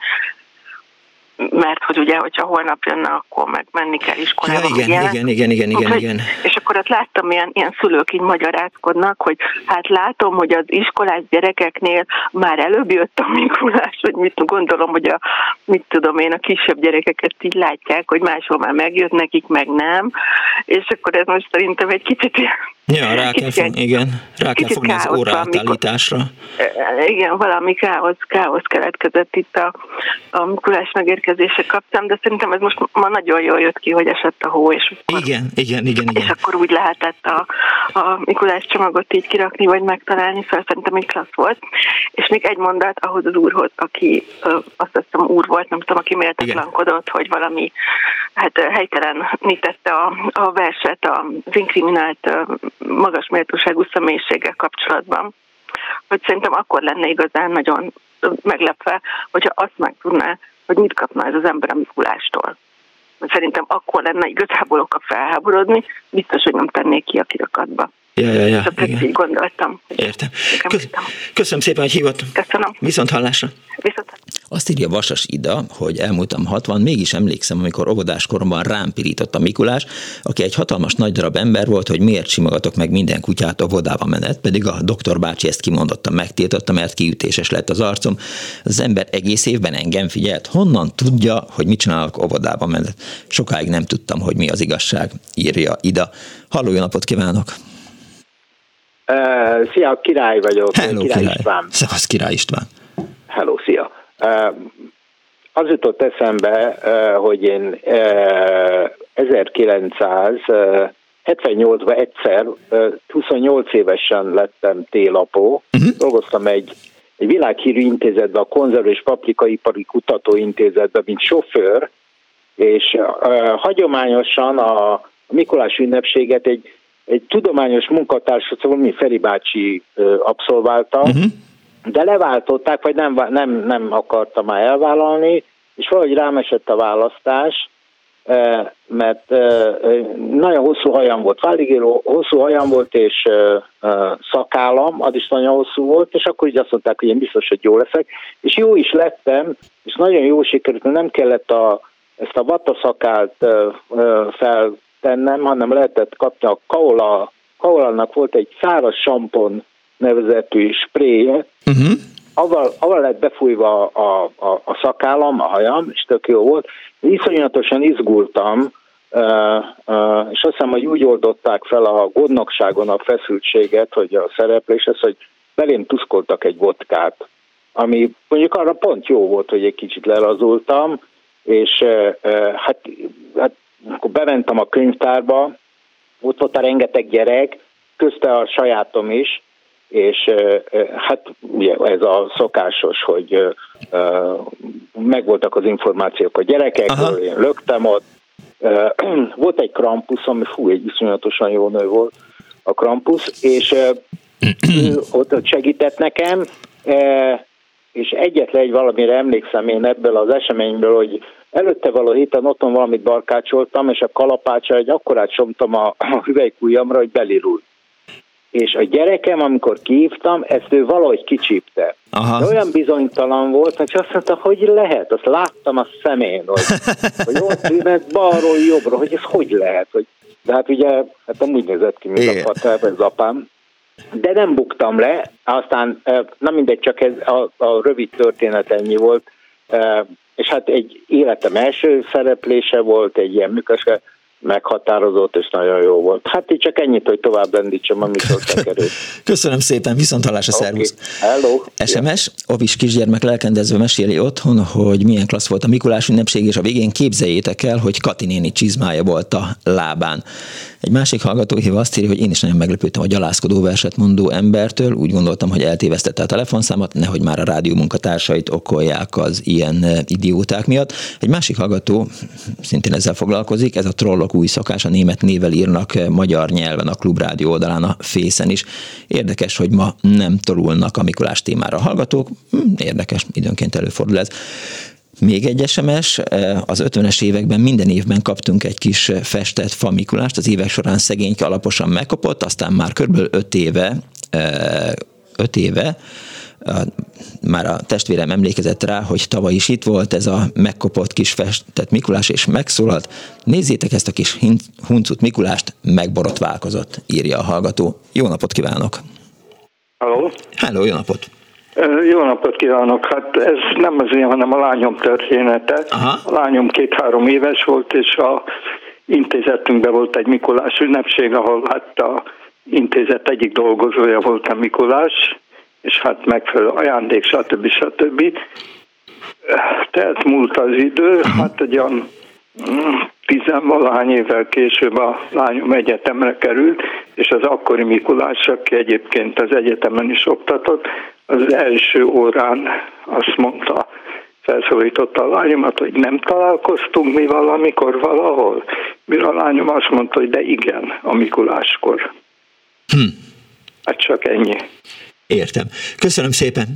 mert hogy ugye, hogyha holnap jönne, akkor meg menni kell iskolába. Ja, igen, igen, igen, igen, igen, igen. És akkor ott láttam, ilyen, ilyen szülők így magyarázkodnak, hogy hát látom, hogy az iskolás gyerekeknél már előbb jött a Mikulás, hogy mit gondolom, hogy a, mit tudom én, a kisebb gyerekeket így látják, hogy máshol már megjött nekik, meg nem. És akkor ez most szerintem egy kicsit Ja, rá kell, fog, igen, rá kell fogni az óraátállításra. Igen, valami káosz, káosz keletkezett itt a, a Mikulás megérkezése kapcsán, de szerintem ez most ma nagyon jól jött ki, hogy esett a hó, és akkor, igen, igen, igen, igen. És akkor úgy lehetett a, a Mikulás csomagot így kirakni, vagy megtalálni, szóval szerintem így klassz volt. És még egy mondat ahhoz az úrhoz, aki azt hiszem úr volt, nem tudom, aki méltatlankodott, hogy valami hát helytelenítette a, a verset az inkriminált magas méltóságú személyiséggel kapcsolatban, hogy szerintem akkor lenne igazán nagyon meglepve, hogyha azt meg tudná, hogy mit kapna ez az ember a Mikulástól. Szerintem akkor lenne igazából oka felháborodni, biztos, hogy nem tennék ki a kirakatba. Ja, ja, ja. Csak ezt így gondoltam. Értem. Köszönöm szépen, hogy hívott. Köszönöm. Viszont hallásra. Viszont. Azt írja Vasas Ida, hogy elmúltam 60, mégis emlékszem, amikor óvodás koromban rám pirított a Mikulás, aki egy hatalmas nagy darab ember volt, hogy miért simogatok meg minden kutyát óvodába menet, pedig a doktor bácsi ezt kimondottan megtiltotta, mert kiütéses lett az arcom. Az ember egész évben engem figyelt. Honnan tudja, hogy mit csinálok óvodába menet? Sokáig nem tudtam, hogy mi az igazság, írja Ida. Halló, jó napot kívánok! Uh, szia, Király vagyok. Hello, Király, király. István. Szevasz, Király István. Hello, szia. Uh, az jutott eszembe, uh, hogy én uh, 1978-ban egyszer, uh, 28 évesen lettem télapó, uh-huh. dolgoztam egy, egy világhírű intézetben, a Konzerv és Paprikaipari Kutatóintézetben, mint sofőr, és uh, hagyományosan a, a Mikulás ünnepséget egy egy tudományos munkatársat, szóval mi Feri bácsi abszolválta, uh-huh. de leváltották, vagy nem, nem, nem akarta már elvállalni, és valahogy rám esett a választás, mert nagyon hosszú hajam volt, válligéró, hosszú hajam volt, és szakállam, az is nagyon hosszú volt, és akkor így azt mondták, hogy én biztos, hogy jó leszek, és jó is lettem, és nagyon jó sikerült, mert nem kellett a, ezt a vattaszakált fel tennem, hanem lehetett kapni a Kaola, Kaolának volt egy száraz sampon nevezetű spréje, uh-huh. avval, avval lett befújva a, a, a szakállam, a hajam, és tök jó volt. Iszonyatosan izgultam, uh, uh, és azt hiszem, hogy úgy oldották fel a gondnokságon a feszültséget, hogy a szereplés az, hogy belém tuszkoltak egy vodkát, ami mondjuk arra pont jó volt, hogy egy kicsit lelazultam, és uh, hát, hát akkor bementem a könyvtárba, ott volt a rengeteg gyerek, közte a sajátom is, és hát ugye ez a szokásos, hogy megvoltak az információk a gyerekekről, én lögtem ott. [CLEARS THROAT] Volt egy Krampus, ami fú, egy iszonyatosan jó nő volt a Krampus, és [CLEARS THROAT] ott segített nekem, és egyetlen egy valamire emlékszem én ebből az eseményből, hogy Előtte való héten otthon valamit barkácsoltam, és a kalapácsa egy akkorát somtam a, a hüvelykújamra, hogy belirult. És a gyerekem, amikor kívtam, ezt ő valahogy kicsípte. Aha. De olyan bizonytalan volt, hogy azt mondta, hogy lehet, azt láttam a szemén, hogy, [LAUGHS] hogy ott ment balról jobbra, hogy ez hogy lehet, hogy de hát ugye, hát nem úgy nézett ki, mint Igen. a pater, az apám. De nem buktam le, aztán, nem mindegy, csak ez a, a rövid történet ennyi volt és hát egy életem első szereplése volt, egy ilyen műköske, meghatározott, és nagyon jó volt. Hát így csak ennyit, hogy tovább rendítsem a műsortekerőt. [LAUGHS] Köszönöm szépen, viszont hallásra, okay. szervusz. Hello. SMS, Ovis kisgyermek lelkendezve meséli otthon, hogy milyen klassz volt a Mikulás ünnepség, és a végén képzeljétek el, hogy Kati néni csizmája volt a lábán. Egy másik hallgató hív azt írja, hogy én is nagyon meglepődtem a gyalázkodó verset mondó embertől, úgy gondoltam, hogy eltévesztette a telefonszámot, nehogy már a rádió munkatársait okolják az ilyen eh, idióták miatt. Egy másik hallgató szintén ezzel foglalkozik, ez a trollok új szokás, a német nével írnak eh, magyar nyelven a klubrádió oldalán a fészen is. Érdekes, hogy ma nem torulnak a Mikulás témára a hallgatók, hm, érdekes, időnként előfordul ez. Még egy SMS, eh, az 50-es években minden évben kaptunk egy kis festett famikulást, az évek során szegényke alaposan megkapott, aztán már kb. 5 éve, 5 eh, éve már a testvérem emlékezett rá, hogy tavaly is itt volt ez a megkopott kis festett Mikulás, és megszólalt. Nézzétek ezt a kis huncut Mikulást, megborotválkozott, írja a hallgató. Jó napot kívánok! Halló! Hello, jó napot! Jó napot kívánok! Hát ez nem az én, hanem a lányom története. Aha. A lányom két-három éves volt, és a intézetünkben volt egy Mikulás ünnepség, ahol hát a intézet egyik dolgozója volt a Mikulás, és hát megfelelő ajándék, stb. stb. Tehát múlt az idő, hát egy olyan mm, tizenvalahány évvel később a lányom egyetemre került, és az akkori Mikulás, aki egyébként az egyetemen is oktatott, az első órán azt mondta, felszólította a lányomat, hogy nem találkoztunk mi valamikor valahol. Mire a lányom azt mondta, hogy de igen, a Mikuláskor. Hm. Hát csak ennyi. Értem. Köszönöm szépen.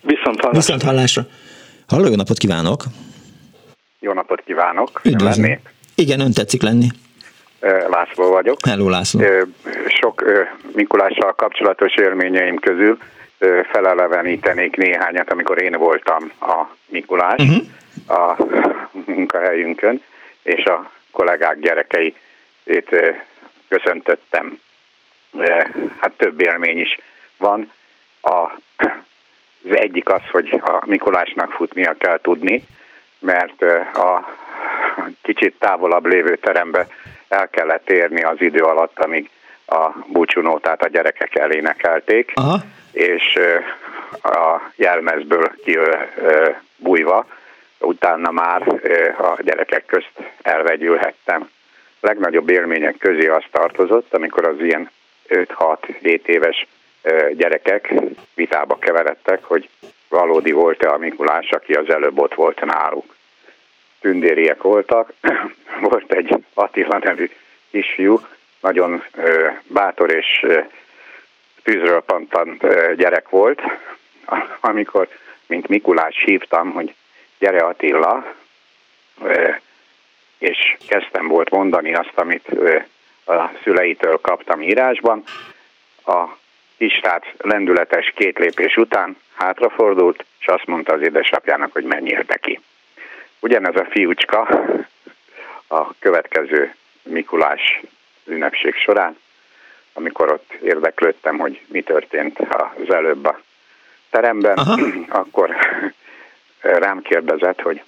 Viszont hallásra. Viszont hallásra. Halló, jó napot kívánok! Jó napot kívánok! Üdvözlöm. Igen, ön tetszik lenni. László vagyok. Hello, László. Sok Mikulással kapcsolatos élményeim közül felelevenítenék néhányat, amikor én voltam a Mikulás uh-huh. a [LAUGHS] munkahelyünkön, és a kollégák gyerekeit köszöntöttem. Hát több élmény is van. A, az egyik az, hogy a Mikulásnak futnia kell tudni, mert a kicsit távolabb lévő terembe el kellett érni az idő alatt, amíg a búcsúnótát a gyerekek elénekelték, Aha. és a jelmezből kibújva, utána már a gyerekek közt elvegyülhettem. Legnagyobb élmények közé az tartozott, amikor az ilyen 5-6-7 éves gyerekek vitába keveredtek, hogy valódi volt-e a Mikulás, aki az előbb ott volt náluk. Tündériek voltak, [CLEARS THROAT] volt egy Attila nevű kisfiú, nagyon bátor és tűzről pantan gyerek volt, amikor, mint Mikulás hívtam, hogy gyere Attila, és kezdtem volt mondani azt, amit a szüleitől kaptam írásban. A kisrác lendületes két lépés után hátrafordult, és azt mondta az édesapjának, hogy menjél be ki. Ugyanez a fiúcska a következő Mikulás ünnepség során, amikor ott érdeklődtem, hogy mi történt az előbb a teremben, Aha. [CLEARS THROAT] akkor rám kérdezett, hogy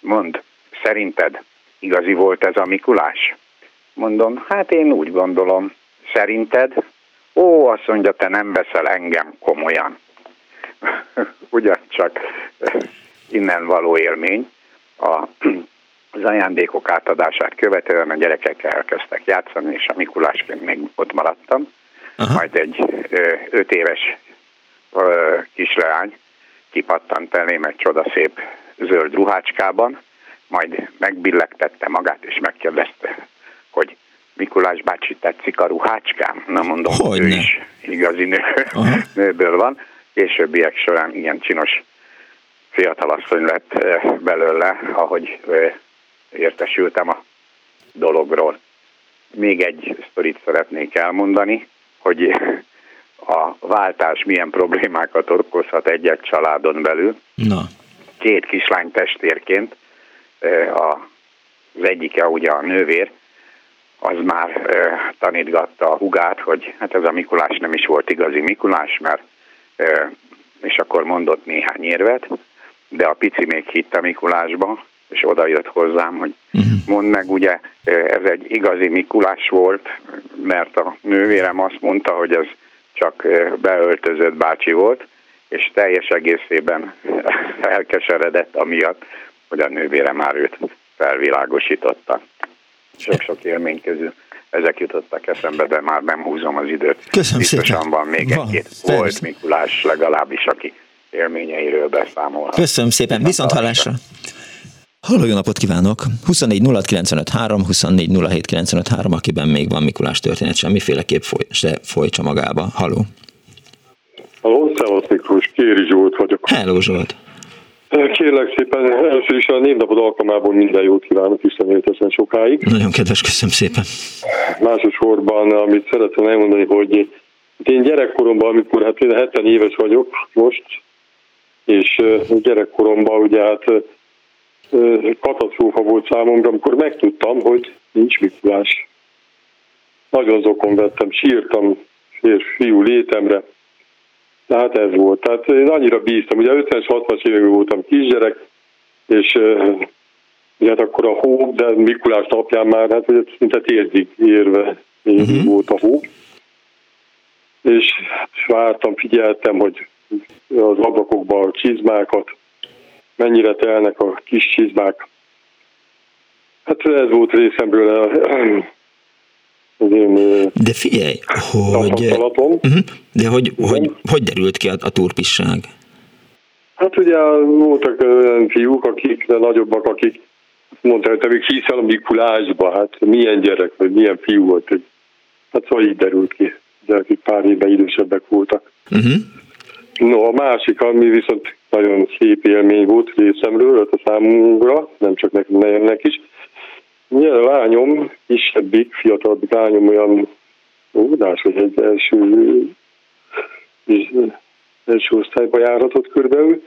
mond, szerinted igazi volt ez a Mikulás? Mondom, hát én úgy gondolom, szerinted? Ó, azt mondja, te nem veszel engem komolyan. [LAUGHS] Ugyancsak innen való élmény. A, az ajándékok átadását követően a gyerekek elkezdtek játszani, és a Mikulásként még ott maradtam. Aha. Majd egy ö, öt éves ö, kisleány kipattant elém egy csodaszép zöld ruhácskában, majd megbillegtette magát, és megkérdezte, hogy Mikulás bácsi tetszik a ruhácskám? Na mondom, hogy ő is igazi nő, [LAUGHS] nőből van. Későbbiek során ilyen csinos fiatalasszony lett belőle, ahogy értesültem a dologról. Még egy sztorit szeretnék elmondani, hogy [LAUGHS] a váltás milyen problémákat okozhat egy-egy családon belül. Na. Két kislány testvérként, az egyike ugye a nővér, az már tanítgatta a hugát, hogy hát ez a Mikulás nem is volt igazi Mikulás, mert és akkor mondott néhány érvet, de a pici még hitt a Mikulásba, és oda jött hozzám, hogy uh-huh. mondd meg, ugye ez egy igazi Mikulás volt, mert a nővérem azt mondta, hogy ez csak beöltözött bácsi volt, és teljes egészében [LAUGHS] elkeseredett amiatt, hogy a nővére már őt felvilágosította. Sok-sok élmény közül ezek jutottak eszembe, de már nem húzom az időt. Köszönöm Biztosan szépen. van még Van, egy-két persze. volt Mikulás legalábbis, aki élményeiről beszámolhat. Köszönöm szépen, viszont hallásra. Halló, jó napot kívánok! 24 06 95 3, 24 07 95 3, akiben még van Mikulás történet, semmiféleképp foly, se folytsa magába. Halló! Halló, Szevasz Miklós, Kéri Zsolt vagyok. Hello, Zsolt! Kérlek szépen, először is a névnapod alkalmából minden jót kívánok, Isten éltesen sokáig. Nagyon kedves, köszönöm szépen. Másodszorban, amit szeretném elmondani, hogy én gyerekkoromban, amikor hát én 70 éves vagyok most, és gyerekkoromban ugye hát katasztrófa volt számomra, amikor megtudtam, hogy nincs Mikulás. Nagyon zokon vettem, sírtam fiú létemre, tehát ez volt. Tehát én annyira bíztam. Ugye 50-es, 60-as években voltam kisgyerek, és ugye hát akkor a hó, de Mikulás napján már, hát ugye szinte térdig érve uh-huh. volt a hó. És vártam, figyeltem, hogy az ablakokban a csizmákat, mennyire telnek a kis csizmák. Hát ez volt részemről a, [CLEARS THROAT] az én De figyelj, hogy, uh-huh, de hogy, hogy, hogy derült ki a, a turpisság? Hát ugye voltak olyan fiúk, akik, de nagyobbak, akik mondták, hogy te még hiszel a Mikulásba, hát milyen gyerek, vagy milyen fiú volt. Hogy, hát szóval így derült ki, de akik pár évben idősebbek voltak. Uh-huh. No, a másik, ami viszont nagyon szép élmény volt részemről, hát a számunkra, nem csak nekünk, nejemnek is. Ugye lányom, kisebbik, fiatalabbik lányom olyan óvodás, hogy egy első, első osztályba járhatott körbeül.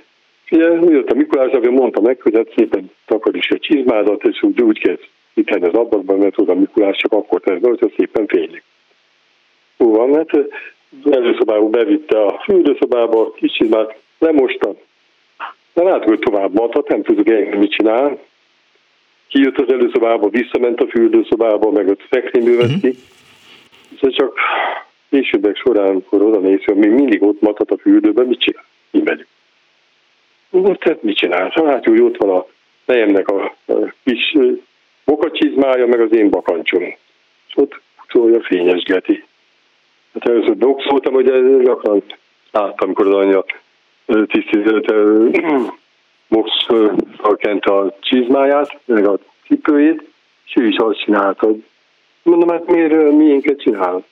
Ugye, jött a Mikulás, akkor mondta meg, hogy hát szépen takaríts egy csizmádat, és úgy, úgy kezd kitenni az ablakban, mert oda Mikulás csak akkor tesz be, hogyha szépen fénylik. Jó van, mert az előszobába bevitte a fürdőszobába, kis csizmát, látod, hogy tovább mathat, nem tudok engem mit csinál. Kijött az előszobába, visszament a fürdőszobába, meg ott szekrényből vett ki. Ez csak későbbek során, amikor oda néz, hogy még mindig ott mathat a fürdőben, mit csinál? Így megyünk. Most hát mit csinál? Hát úgy ott van a fejemnek a, a kis bokacsizmája, meg az én bakancsom. És ott szólja fényesgeti. Hát először boxoltam, hogy gyakran láttam, amikor az anyja tisztizett boxal kent a csizmáját, meg a cipőjét, és ő is azt csinálta, hogy mondom, hát miért miénket csinál?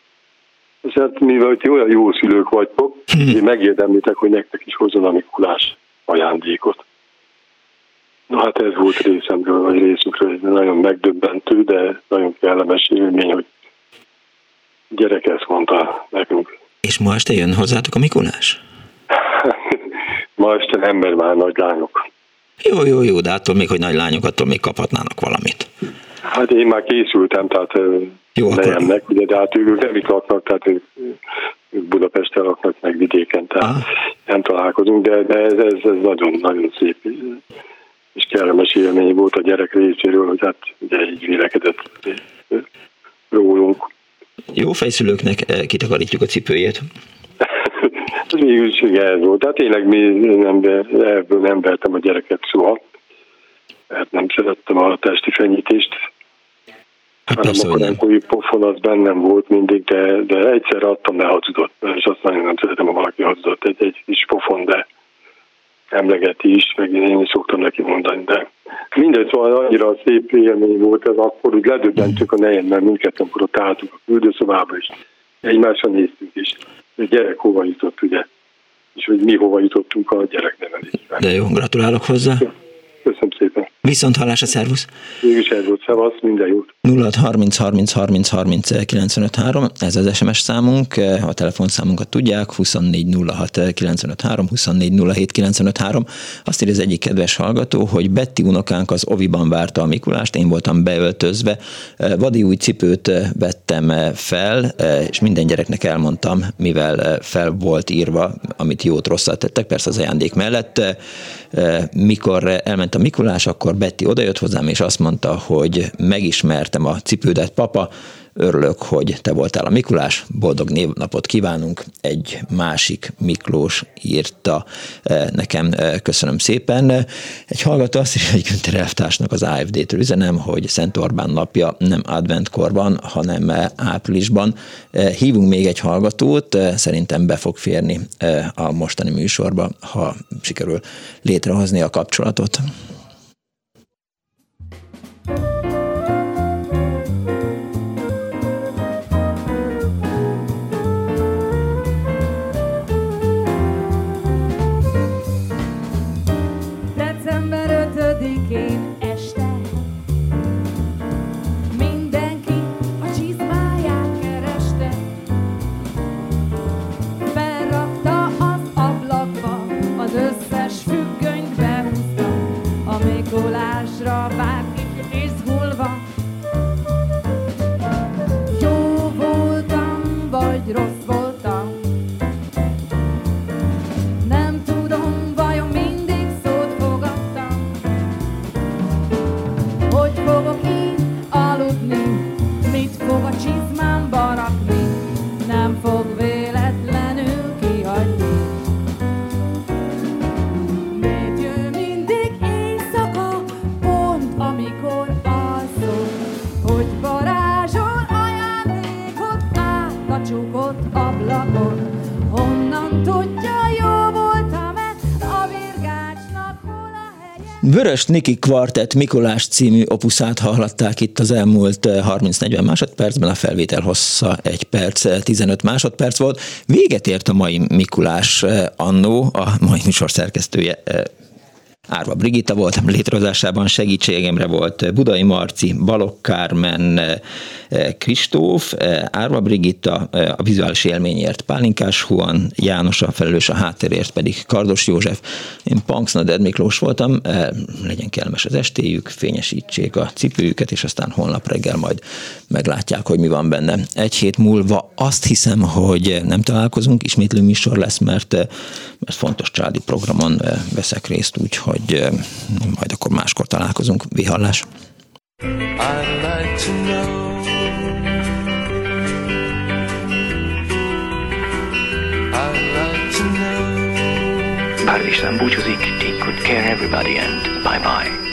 És hát mivel ti olyan jó szülők vagytok, én megérdemlitek, hogy nektek is hozzon a Mikulás ajándékot. Na hát ez volt részemről, vagy részükről, egy nagyon megdöbbentő, de nagyon kellemes élmény, hogy gyerek ezt mondta nekünk. És ma este jön hozzátok a Mikulás? Ma este ember már nagy lányok. Jó, jó, jó, de attól még, hogy nagy lányok, attól még kaphatnának valamit. Hát én már készültem, tehát jó, lejemnek, akkor... ugye, de hát ők nem itt laknak, tehát ők, ők Budapesten laknak, meg vidéken, tehát ah. nem találkozunk, de, de ez, ez, ez nagyon-nagyon szép és kellemes élmény volt a gyerek részéről, hogy hát ugye így vélekedett rólunk. Jó fejszülőknek kitakarítjuk a cipőjét. Ez mégis ez volt. Tehát tényleg mi nem, ebből nem vertem a gyereket soha, mert nem szerettem a testi fenyítést. Hát persze, hanem akkor nem. pofon az bennem volt mindig, de, de egyszer adtam le hazudott, és azt nagyon nem szeretem, ha valaki hazudott egy, egy kis pofon, de emlegeti is, meg én is szoktam neki mondani, de mindegy, szóval annyira szép élmény volt ez akkor, hogy ledöbbentük a nejem, mert mindketten ott álltunk a küldőszobába, és egymásra néztünk is, a gyerek hova jutott, ugye, és hogy mi hova jutottunk a gyereknevelésben. De jó, gratulálok hozzá. Köszönöm szépen. Viszont hallásra, szervusz. Mégis ez volt, szevasz, minden jót. 0 30 30 30 30 95 3, ez az SMS számunk, a telefonszámunkat tudják, 24 06 95 3, 24 07 95 3. Azt írja az egyik kedves hallgató, hogy Betty unokánk az oviban várta a Mikulást, én voltam beöltözve, vadi új cipőt vettem fel, és minden gyereknek elmondtam, mivel fel volt írva, amit jót rosszat tettek, persze az ajándék mellett. Mikor elment a Mikulás, akkor Betty odajött hozzám, és azt mondta, hogy megismertem a cipődet, papa, örülök, hogy te voltál a Mikulás, boldog névnapot kívánunk, egy másik Miklós írta nekem, köszönöm szépen. Egy hallgató azt írja, hogy Günther Elvtársnak az AFD-től üzenem, hogy Szent Orbán napja nem adventkorban, hanem áprilisban. Hívunk még egy hallgatót, szerintem be fog férni a mostani műsorba, ha sikerül létrehozni a kapcsolatot. Vörös Niki Kvartett Mikulás című opuszát hallhatták itt az elmúlt 30-40 másodpercben, a felvétel hossza 1 perc, 15 másodperc volt. Véget ért a mai Mikulás annó, a mai műsor szerkesztője Árva Brigitta volt, létrehozásában segítségemre volt Budai Marci, Balok Kármen, Kristóf, Árva Brigitta, a vizuális élményért Pálinkás Huan, János a felelős a háttérért pedig Kardos József. Én Punks Nader Miklós voltam, legyen kellemes az estéjük, fényesítsék a cipőjüket, és aztán holnap reggel majd meglátják, hogy mi van benne. Egy hét múlva azt hiszem, hogy nem találkozunk, ismétlő műsor lesz, mert, mert fontos családi programon veszek részt, úgyhogy hogy majd akkor máskor találkozunk. Vihallás! Bár Isten búcsúzik, take good care everybody and bye bye.